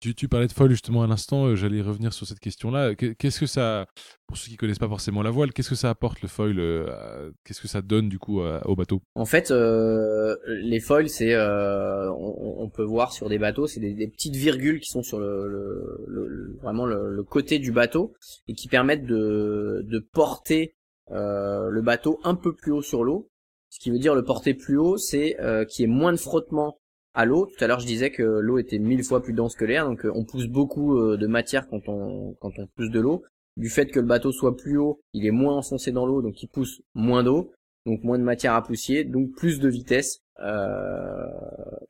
tu, parlais de foil justement à l'instant, euh, j'allais revenir sur cette question-là. Qu'est-ce que ça, pour ceux qui connaissent pas forcément la voile, qu'est-ce que ça apporte le foil euh, Qu'est-ce que ça donne du coup au bateau? En fait, euh, les foils, c'est, on, peut voir sur des bateaux, c'est des, petites virgules qui sont sur le, vraiment le, côté du bateau et qui permettent de, de porter le bateau un peu plus haut sur l'eau. Ce qui veut dire le porter plus haut, c'est qu'il y ait moins de frottement à l'eau. Tout à l'heure, je disais que l'eau était mille fois plus dense que l'air, donc euh, on pousse beaucoup euh, de matière quand on quand on pousse de l'eau. Du fait que le bateau soit plus haut, il est moins enfoncé dans l'eau, donc il pousse moins d'eau, donc moins de matière à poussier, donc plus de vitesse, euh,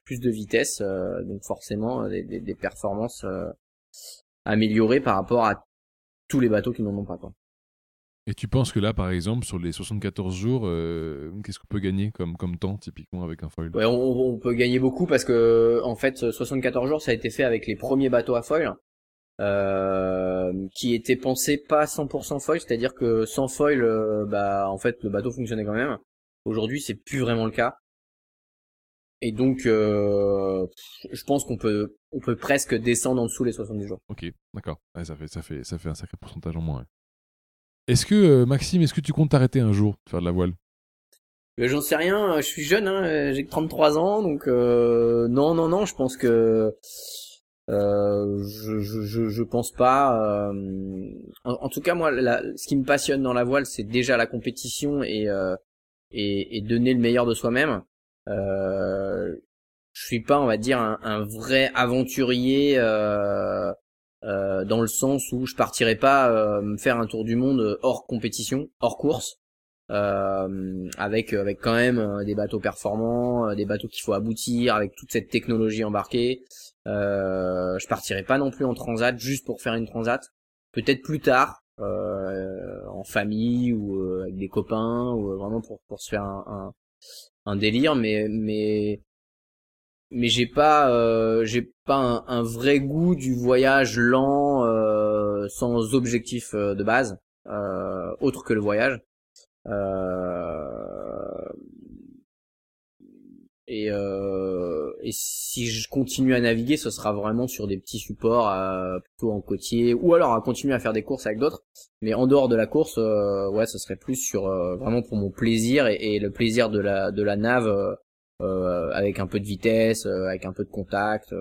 plus de vitesse, donc forcément des, des performances améliorées par rapport à tous les bateaux qui n'en ont pas. Quoi. Et tu penses que là, par exemple, sur les 74 jours, euh, qu'est-ce qu'on peut gagner comme, comme temps, typiquement, avec un foil? Ouais, on, peut gagner beaucoup parce que, en fait, 74 jours, ça a été fait avec les premiers bateaux à foil, euh, qui étaient pensés pas 100% foil, c'est-à-dire que sans foil, euh, bah, en fait, le bateau fonctionnait quand même. Aujourd'hui, c'est plus vraiment le cas. Et donc, je pense qu'on peut, on peut presque descendre en dessous les 70 jours. Ok, d'accord. ça fait, ça fait, ça fait un sacré pourcentage en moins. Est-ce que, euh, Maxime, est-ce que tu comptes t'arrêter un jour de faire de la voile? Euh, J'en sais rien, je suis jeune, hein, j'ai que 33 ans, donc euh, non, non, non, je pense que Euh, je, je, je, pense pas. Euh, en, tout cas, moi, ce qui me passionne dans la voile, c'est déjà la compétition et, euh, donner le meilleur de soi-même. Euh, je suis pas, on va dire, un, vrai aventurier euh, euh, dans le sens où je partirai pas me faire un tour du monde hors compétition, hors course. avec avec quand même des bateaux performants, des bateaux qu'il faut aboutir, avec toute cette technologie embarquée. Euh, je partirai pas non plus en transat juste pour faire une transat. Peut-être plus tard, euh, en famille ou euh, avec des copains ou vraiment pour pour se faire un, un, un délire. Mais mais mais j'ai pas j'ai pas un, vrai goût du voyage lent sans objectif de base autre que le voyage. Et, euh, et si je continue à naviguer, ce sera vraiment sur des petits supports, euh, plutôt en côtier, ou alors à continuer à faire des courses avec d'autres. Mais en dehors de la course, euh, ouais, ce serait plus sur euh, vraiment pour mon plaisir et, le plaisir de la de la nave euh, avec un peu de vitesse, avec un peu de contact,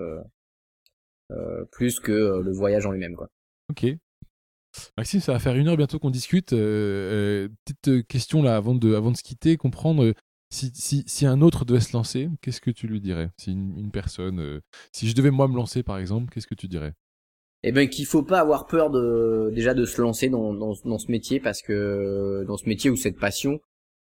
plus que le voyage en lui-même, quoi. Ok. Maxime, ça va faire une heure bientôt qu'on discute. petite question là avant de avant de se quitter, comprendre si, si, si, un autre devait se lancer, qu'est-ce que tu lui dirais? Si une, personne, euh, si je devais moi me lancer par exemple, qu'est-ce que tu dirais? Eh ben qu'il faut pas avoir peur de déjà de se lancer dans, dans, dans ce métier parce que dans ce métier ou cette passion,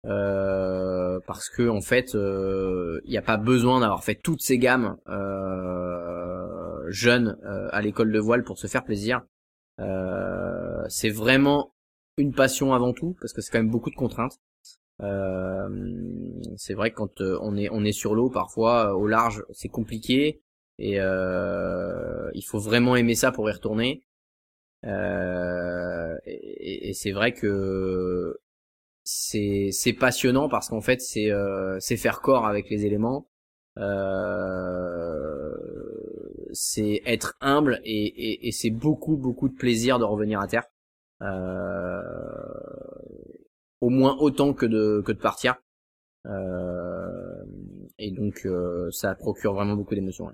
euh, parce que en fait, euh, il n'y a pas besoin d'avoir fait toutes ces gammes euh, jeunes euh, à l'école de voile pour se faire plaisir. c'est vraiment une passion avant tout parce que c'est quand même beaucoup de contraintes. Euh, c'est vrai que quand euh, on est on est sur l'eau parfois euh, au large c'est compliqué et il faut vraiment aimer ça pour y retourner. et, et c'est vrai que c'est c'est passionnant parce qu'en fait c'est c'est faire corps avec les éléments. c'est être humble et, et, c'est beaucoup beaucoup de plaisir de revenir à terre. Euh, au moins autant que de que de partir. Euh, et donc euh, ça procure vraiment beaucoup d'émotions.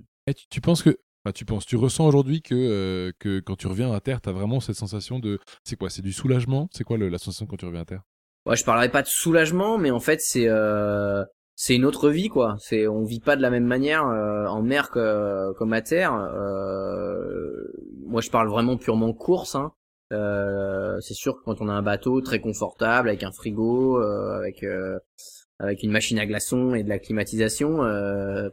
Tu, penses que tu penses, tu ressens aujourd'hui que, euh, que quand tu reviens à terre, tu as vraiment cette sensation de. C'est quoi C'est du soulagement? C'est quoi la sensation quand tu reviens à terre? Ouais, je parlerai pas de soulagement, mais en fait, c'est euh, c'est une autre vie, quoi. C'est on vit pas de la même manière en mer que comme à terre. moi, je parle vraiment purement course. Hein. Euh, c'est sûr que quand on a un bateau très confortable avec un frigo, euh, avec euh, avec une machine à glaçons et de la climatisation,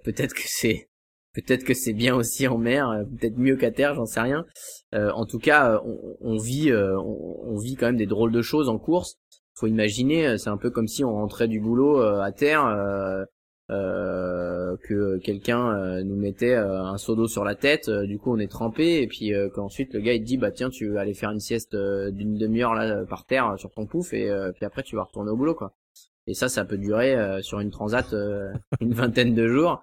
peut-être que c'est peut-être que c'est bien aussi en mer, peut-être mieux qu'à terre, j'en sais rien. en tout cas, on, on vit on, on, vit quand même des drôles de choses en course. Faut imaginer, c'est un peu comme si on rentrait du boulot à terre euh, que quelqu'un euh, nous mettait euh, un seau d'eau sur la tête, du coup on est trempé et puis qu'ensuite le gars il te dit bah tiens tu vas aller faire une sieste d'une demi-heure là par terre sur ton pouf et puis après tu vas retourner au boulot quoi. Et ça ça peut durer sur une transat une vingtaine de jours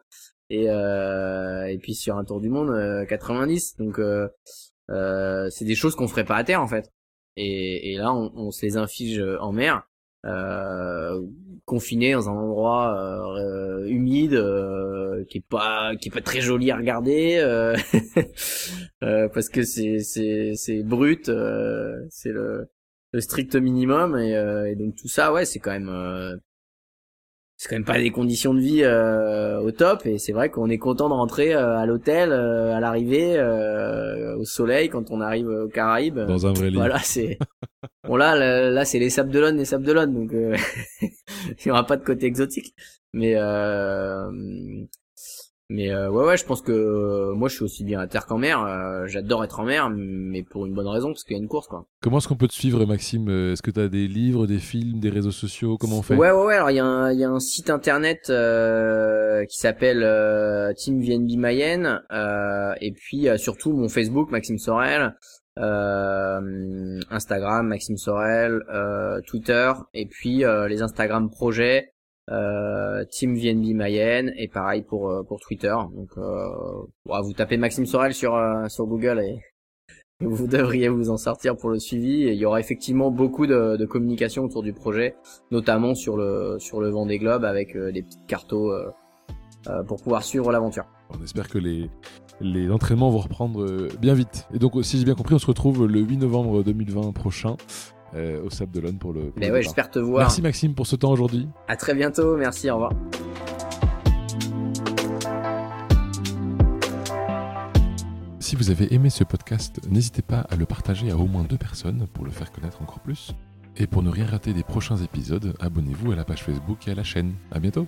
et et puis sur un tour du monde 90 donc c'est des choses qu'on ferait pas à terre en fait. Et, et là on, on se les inflige en mer euh, confiné dans un endroit euh, humide euh, qui est pas qui est pas très joli à regarder euh, parce que c'est c'est c'est brut c'est le, le strict minimum et, et, donc tout ça ouais c'est quand même c'est quand même pas des conditions de vie euh, au top et c'est vrai qu'on est content de rentrer euh, à l'hôtel euh, à l'arrivée au soleil quand on arrive aux Caraïbes. Dans un vrai lit. Voilà, c'est bon là là, c'est les Sables d'Olonne, les Sables d'Olonne donc il y aura pas de côté exotique mais mais euh, ouais ouais, je pense que euh, moi je suis aussi bien à terre qu'en mer. Euh, j'adore être en mer, mais pour une bonne raison parce qu'il y a une course quoi. Comment est-ce qu'on peut te suivre, Maxime? Est-ce que tu as des livres, des films, des réseaux sociaux? Comment on fait? Ouais ouais ouais. Alors il y a un il y a un site internet qui s'appelle Team VNB Mayenne et puis surtout mon Facebook Maxime Sorel. Instagram Maxime Sorel, Twitter et puis les Instagram projets euh, Team VNB Mayenne et pareil pour euh, pour Twitter. Donc euh, vous tapez Maxime Sorel sur sur Google et vous devriez vous en sortir pour le suivi. Et il y aura effectivement beaucoup de, communication autour du projet, notamment sur le sur le Vendée avec des petites cartos pour pouvoir suivre l'aventure. On espère que les, les entraînements vont reprendre bien vite. Et donc, si j'ai bien compris, on se retrouve le 8 novembre 2020 prochain euh, au Sable d'Olonne pour le. Mais ouais, j'espère te voir. Merci Maxime pour ce temps aujourd'hui. À très bientôt, merci, au revoir. Si vous avez aimé ce podcast, n'hésitez pas à le partager à au moins deux personnes pour le faire connaître encore plus. Et pour ne rien rater des prochains épisodes, abonnez-vous à la page Facebook et à la chaîne. À bientôt.